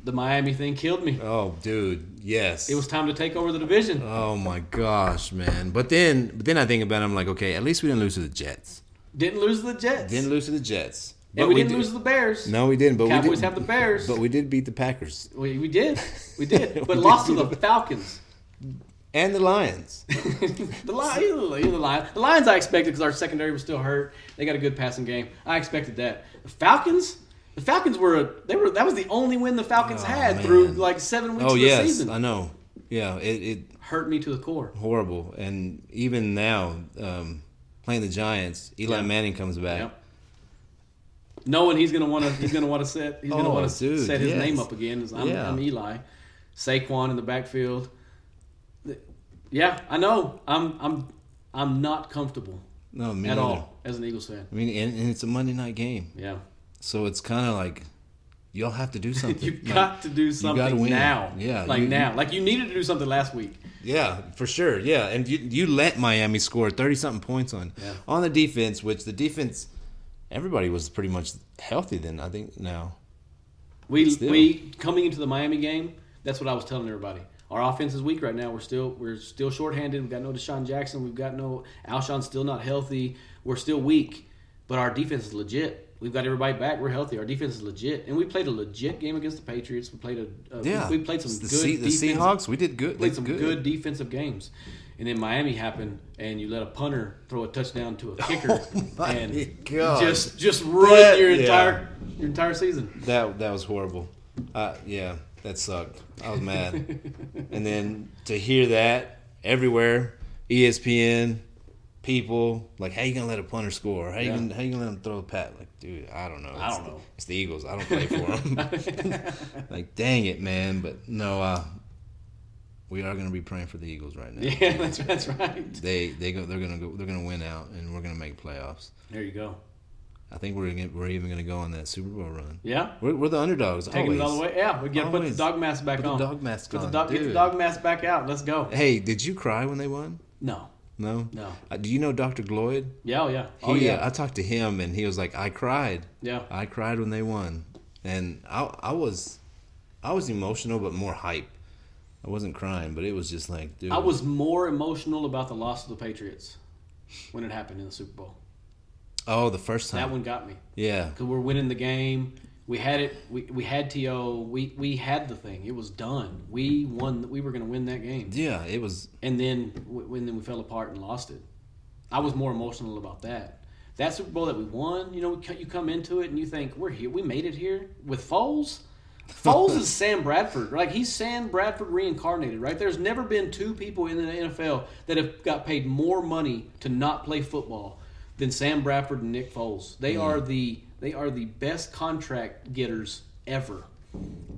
Speaker 2: The Miami thing killed me.
Speaker 1: oh, dude, yes.
Speaker 2: It was time to take over the division.
Speaker 1: Oh my gosh, man! But then, but then I think about it. I'm like, okay, at least we didn't lose to the Jets.
Speaker 2: Didn't lose to the Jets.
Speaker 1: Didn't lose to the Jets.
Speaker 2: and we, didn't
Speaker 1: did-
Speaker 2: lose to the Bears.
Speaker 1: No, we didn't. But
Speaker 2: Cowboys
Speaker 1: we did,
Speaker 2: have the Bears.
Speaker 1: But we did beat the Packers
Speaker 2: we, we did. We did.
Speaker 1: We
Speaker 2: But
Speaker 1: did
Speaker 2: lost to the
Speaker 1: the-
Speaker 2: Falcons.
Speaker 1: and the Lions.
Speaker 2: the Lions, the Lions, the Lions, I expected because our secondary was still hurt. They got a good passing game. I expected that. The Falcons, the Falcons were a, they were that was the only win the Falcons
Speaker 1: Oh,
Speaker 2: had
Speaker 1: man.
Speaker 2: through like seven weeks
Speaker 1: oh
Speaker 2: of the
Speaker 1: yes,
Speaker 2: season.
Speaker 1: I know. Yeah, it, it
Speaker 2: Hurt me to the core.
Speaker 1: horrible. And even now, um, playing the Giants, Eli
Speaker 2: Yeah.
Speaker 1: Manning comes back.
Speaker 2: Yep. Knowing he's gonna want to, he's gonna want to set, he's gonna
Speaker 1: Oh,
Speaker 2: want to set his
Speaker 1: yes.
Speaker 2: name up again. I'm,
Speaker 1: Yeah.
Speaker 2: I'm Eli, Saquon in the backfield. Yeah, I know. I'm, I'm, I'm not comfortable
Speaker 1: No, me
Speaker 2: at
Speaker 1: neither.
Speaker 2: all as an Eagles fan.
Speaker 1: I mean, and, and it's a Monday night game,
Speaker 2: Yeah.
Speaker 1: So it's kind of like you'll have to do something.
Speaker 2: You've
Speaker 1: Like,
Speaker 2: got to do something now.
Speaker 1: Yeah,
Speaker 2: Like
Speaker 1: you-
Speaker 2: now. Like you needed to do something last week.
Speaker 1: Yeah, for sure. Yeah, and you you let Miami score thirty something points on
Speaker 2: Yeah.
Speaker 1: on the defense, which the defense everybody was pretty much healthy then. I think now.
Speaker 2: We we coming into the Miami game, that's what I was telling everybody. Our offense is weak right now. We're still we're still shorthanded. We've got no DeSean Jackson. We've got no Alshon's still not healthy. We're still weak, but our defense is legit. We've got everybody back. We're healthy. Our defense is legit, and we played a legit game against the Patriots. We played a, a
Speaker 1: Yeah,
Speaker 2: we played some
Speaker 1: the,
Speaker 2: good
Speaker 1: Se- the Seahawks. We did good.
Speaker 2: played some good. defensive games. And then Miami happened, and you let a punter throw a touchdown to a kicker,
Speaker 1: Oh
Speaker 2: and
Speaker 1: God.
Speaker 2: just just ruin
Speaker 1: That-
Speaker 2: your
Speaker 1: yeah.
Speaker 2: entire your entire season.
Speaker 1: That that was horrible. Uh, yeah, that sucked. I was mad. and then to hear that everywhere, ESPN, people like, how you gonna let a punter score? How you
Speaker 2: Yeah.
Speaker 1: gonna how you gonna let him throw a pat? Like, dude, I don't know.
Speaker 2: I
Speaker 1: It's
Speaker 2: don't
Speaker 1: the-
Speaker 2: know.
Speaker 1: It's the Eagles. I don't play for them. like, dang it, man. But no, uh, we are gonna be praying for the Eagles right now.
Speaker 2: Yeah, that's that's right.
Speaker 1: They they go they're gonna go they're gonna win out and we're gonna make playoffs.
Speaker 2: There you go.
Speaker 1: I think we're gonna, we're even gonna go on that Super Bowl run.
Speaker 2: Yeah,
Speaker 1: We're, we're the underdogs.
Speaker 2: taking
Speaker 1: always.
Speaker 2: it all the way. Yeah, we got to put the dog mask back
Speaker 1: Put the
Speaker 2: on.
Speaker 1: dog mask
Speaker 2: Put the
Speaker 1: on,
Speaker 2: dog, get the dog mask back out. Let's go.
Speaker 1: Hey, did you cry when they won?
Speaker 2: No,
Speaker 1: No.
Speaker 2: no.
Speaker 1: Uh, do you know Dr. Gloyd?
Speaker 2: Yeah, oh yeah, oh
Speaker 1: He,
Speaker 2: yeah,
Speaker 1: uh, I talked to him and he was like, I cried.
Speaker 2: yeah.
Speaker 1: I cried when they won, and I I was I was emotional but more hype. I wasn't crying, but it was just like, dude.
Speaker 2: I was more emotional about the loss of the Patriots when it happened in the Super Bowl.
Speaker 1: Oh, the first time.
Speaker 2: That one got me
Speaker 1: Yeah.
Speaker 2: because we're winning the game. We had it. We, we had to. We we had the thing. It was done. We won. We were going to win that game.
Speaker 1: Yeah, it was.
Speaker 2: and then when then we fell apart and lost it. I was more emotional about that. That Super Bowl that we won, you know, you come into it and you think we're here, we made it here with Foles. Foles is Sam Bradford, like he's Sam Bradford reincarnated, right? There's never been two people in the NFL that have got paid more money to not play football than Sam Bradford and Nick Foles. They mm. are the they are the best contract getters ever,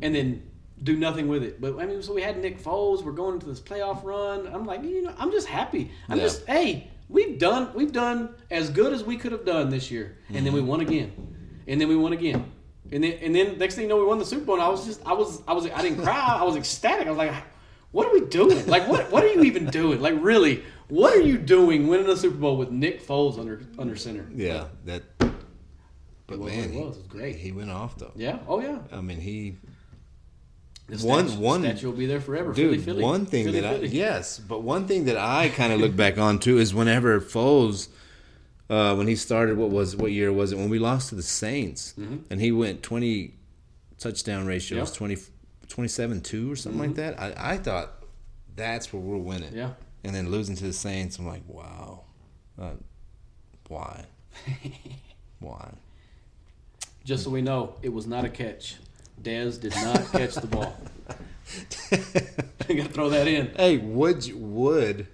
Speaker 2: and then do nothing with it. But I mean, so we had Nick Foles. We're going into this playoff run. I'm like, you know, I'm just happy. I'm
Speaker 1: Yeah.
Speaker 2: just hey, we've done we've done as good as we could have done this year, and then we mm-hmm. won again, and then we won again, and then and then next thing you know, we won the Super Bowl. And I was just I was I was I didn't cry. I was ecstatic. I was like, what are we doing? Like what what are you even doing? Like really, what are you doing winning a Super Bowl with Nick Foles under under center?
Speaker 1: Yeah, that. But
Speaker 2: It was
Speaker 1: man,
Speaker 2: was. It was great.
Speaker 1: He went off though.
Speaker 2: Yeah. Oh yeah.
Speaker 1: I mean, he
Speaker 2: The
Speaker 1: One-
Speaker 2: statue,
Speaker 1: one-
Speaker 2: statue will be there forever.
Speaker 1: Dude,
Speaker 2: Philly, Philly.
Speaker 1: one thing
Speaker 2: Philly,
Speaker 1: that. I yes, but one thing that I kind of look back on too is whenever Foles, uh, when he started, what was what year was it when we lost to the Saints, and he went twenty touchdown ratios,
Speaker 2: Mm-hmm. Yep.
Speaker 1: 20, 27 two or something like that. I, I thought that's where we're winning.
Speaker 2: Yeah.
Speaker 1: and then losing to the Saints, I'm like, wow, uh, why, why?
Speaker 2: Just so we know, it was not a catch. Dez did not catch the ball. I got to throw that in.
Speaker 1: Hey, would you, would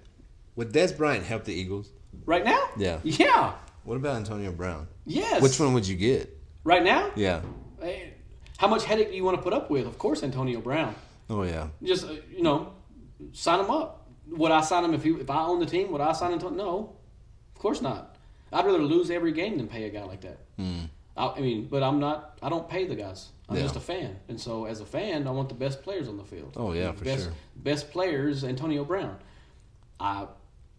Speaker 1: Would Dez Bryant help the Eagles?
Speaker 2: Right now?
Speaker 1: Yeah.
Speaker 2: Yeah.
Speaker 1: What about Antonio Brown?
Speaker 2: Yes.
Speaker 1: Which one would you get?
Speaker 2: Right now?
Speaker 1: Yeah.
Speaker 2: Hey, How much headache do you want to put up with? Of course, Antonio Brown.
Speaker 1: Oh yeah.
Speaker 2: Just uh, you know, sign him up. Would I sign him if he, if I own the team? Would I sign him? No, of course not. I'd rather lose every game than pay a guy like that. I, I mean, but I'm not. I don't pay the guys. I'm.
Speaker 1: Yeah.
Speaker 2: just a fan, and so as a fan, I want the best players on the field.
Speaker 1: Oh, yeah, for
Speaker 2: best,
Speaker 1: sure.
Speaker 2: Best players, Antonio Brown. I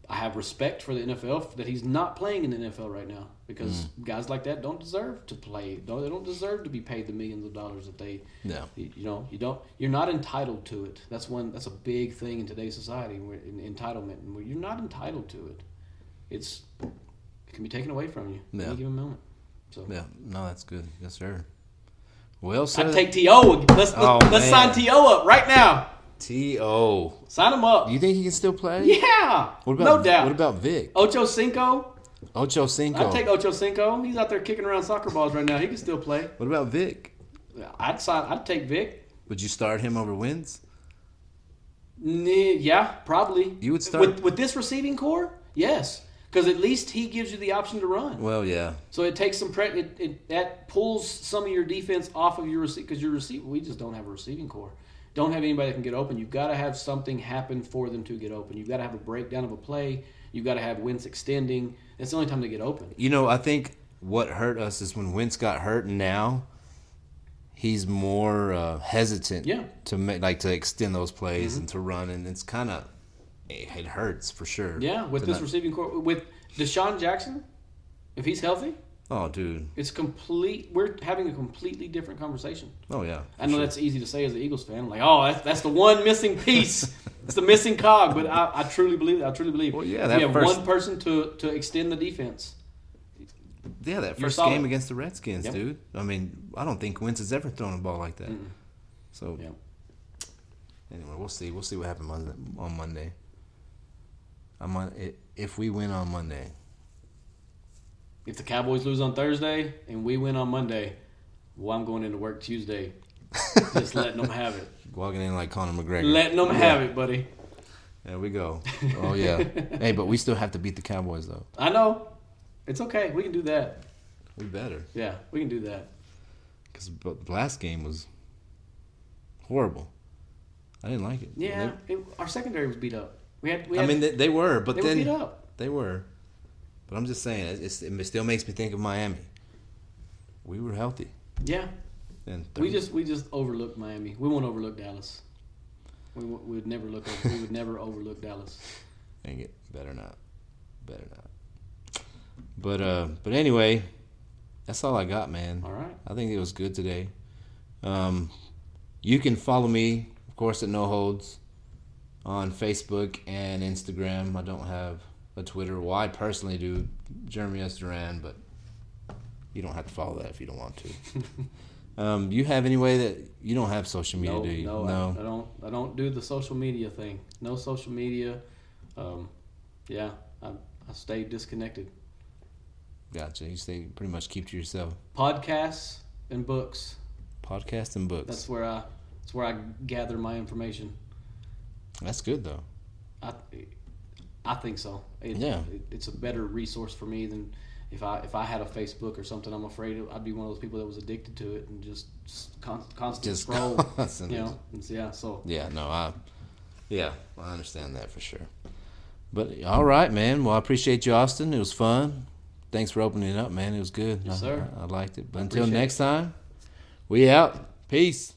Speaker 2: I have respect for the NFL that he's not playing in the NFL right now because
Speaker 1: Hmm.
Speaker 2: guys like that don't deserve to play. No, they don't deserve to be paid the millions of dollars that they
Speaker 1: No.
Speaker 2: you, you know, you don't. You're not entitled to it. That's one. That's a big thing in today's society. Where in, entitlement, you're not entitled to it. It's it can be taken away from you at
Speaker 1: Yeah.
Speaker 2: any given moment. So
Speaker 1: Yeah. No, that's good. Yes, sir. Well.
Speaker 2: I'd take To. Let's let's,
Speaker 1: Oh,
Speaker 2: let's
Speaker 1: man.
Speaker 2: sign To up right now.
Speaker 1: T.O.
Speaker 2: Sign him up.
Speaker 1: Do you think he can still play?
Speaker 2: Yeah,
Speaker 1: What about
Speaker 2: no doubt.
Speaker 1: What about Vic?
Speaker 2: Ocho Cinco?
Speaker 1: Ocho Cinco.
Speaker 2: I'd take Ocho Cinco. He's out there kicking around soccer balls right now. He can still play.
Speaker 1: what about Vic?
Speaker 2: I'd sign. I'd take Vic.
Speaker 1: Would you start him over Wentz?
Speaker 2: Nah, yeah, probably.
Speaker 1: You would start-
Speaker 2: with with this receiving corps. Yes, because at least he gives you the option to run.
Speaker 1: Well, yeah.
Speaker 2: So it takes some pre- it, it that pulls some of your defense off of your receive because your receive we just don't have a receiving corps. Don't have anybody that can get open. You've got to have something happen for them to get open. You've got to have a breakdown of a play. You've got to have Wentz extending. That's the only time they get open.
Speaker 1: You know, I think what hurt us is when Wentz got hurt. Now he's more uh, hesitant.
Speaker 2: Yeah.
Speaker 1: To make like to extend those plays and to run, and it's kind of it, it hurts for sure.
Speaker 2: Yeah, with this
Speaker 1: not-
Speaker 2: receiving corps with DeSean Jackson, if he's healthy,
Speaker 1: Oh, dude.
Speaker 2: it's complete. We're having a completely different conversation.
Speaker 1: Oh yeah.
Speaker 2: I know that's easy to say as an Eagles fan. Like, oh, that's, that's the one missing piece. it's the missing cog. But I, I truly believe. I truly believe.
Speaker 1: Well, yeah,
Speaker 2: if
Speaker 1: that
Speaker 2: you have
Speaker 1: first-
Speaker 2: one person to to extend the defense.
Speaker 1: Yeah, that first game against the Redskins,
Speaker 2: Yep.
Speaker 1: dude. I mean, I don't think Wentz has ever thrown a ball like that. So
Speaker 2: Yeah.
Speaker 1: anyway, we'll see. We'll see what happens on Monday. I'm on, if we win on Monday.
Speaker 2: If the Cowboys lose on Thursday and we win on Monday, well, I'm going into work Tuesday, just letting them have it.
Speaker 1: Walking in like Conor McGregor.
Speaker 2: Letting them have it, buddy.
Speaker 1: There we go. Oh yeah. hey, but we still have to beat the Cowboys though.
Speaker 2: I know. It's okay. We can do that.
Speaker 1: We better
Speaker 2: Yeah, we can do that.
Speaker 1: because the last game was horrible. I didn't like it.
Speaker 2: Yeah, it, our secondary was beat up. We had. We
Speaker 1: They- I mean they, they were, but
Speaker 2: they were
Speaker 1: then
Speaker 2: up.
Speaker 1: they were. But I'm just saying, it still makes me think of Miami. We were healthy.
Speaker 2: Yeah,
Speaker 1: And
Speaker 2: we just we just overlooked Miami. We won't overlook Dallas. We, w- we would never look. Over, we would never overlook Dallas.
Speaker 1: Dang it. Better not. Better not. But uh but anyway, that's all I got, man.
Speaker 2: All right.
Speaker 1: I think it was good today. Um you can follow me, of course, at No Holds on Facebook and Instagram. I don't have a Twitter. Well, I personally do, Jeremy S. Duran, but you don't have to follow that if you don't want to. um, you have any way that you don't have social media,
Speaker 2: No,
Speaker 1: do you?
Speaker 2: no, I, I don't. I don't do the social media thing. No social media. Um, yeah, I, I stay disconnected.
Speaker 1: Gotcha. You stay pretty much keep to yourself.
Speaker 2: Podcasts and books.
Speaker 1: Podcasts and books.
Speaker 2: That's where I. That's where I gather my information.
Speaker 1: That's good though.
Speaker 2: I, I think so. It,
Speaker 1: Yeah.
Speaker 2: it, it's a better resource for me than if I if I had a Facebook or something. I'm afraid I'd be one of those people that was addicted to it and just con- constant
Speaker 1: Just
Speaker 2: scroll.
Speaker 1: constant.
Speaker 2: You know, yeah. So
Speaker 1: Yeah, no, I, yeah, I understand that for sure. But all right, man. Well, I appreciate you, Austin. It was fun. Thanks for opening it up, man. It was good.
Speaker 2: Yes,
Speaker 1: I-
Speaker 2: sir.
Speaker 1: I, I liked it. But until next time, we out. Peace.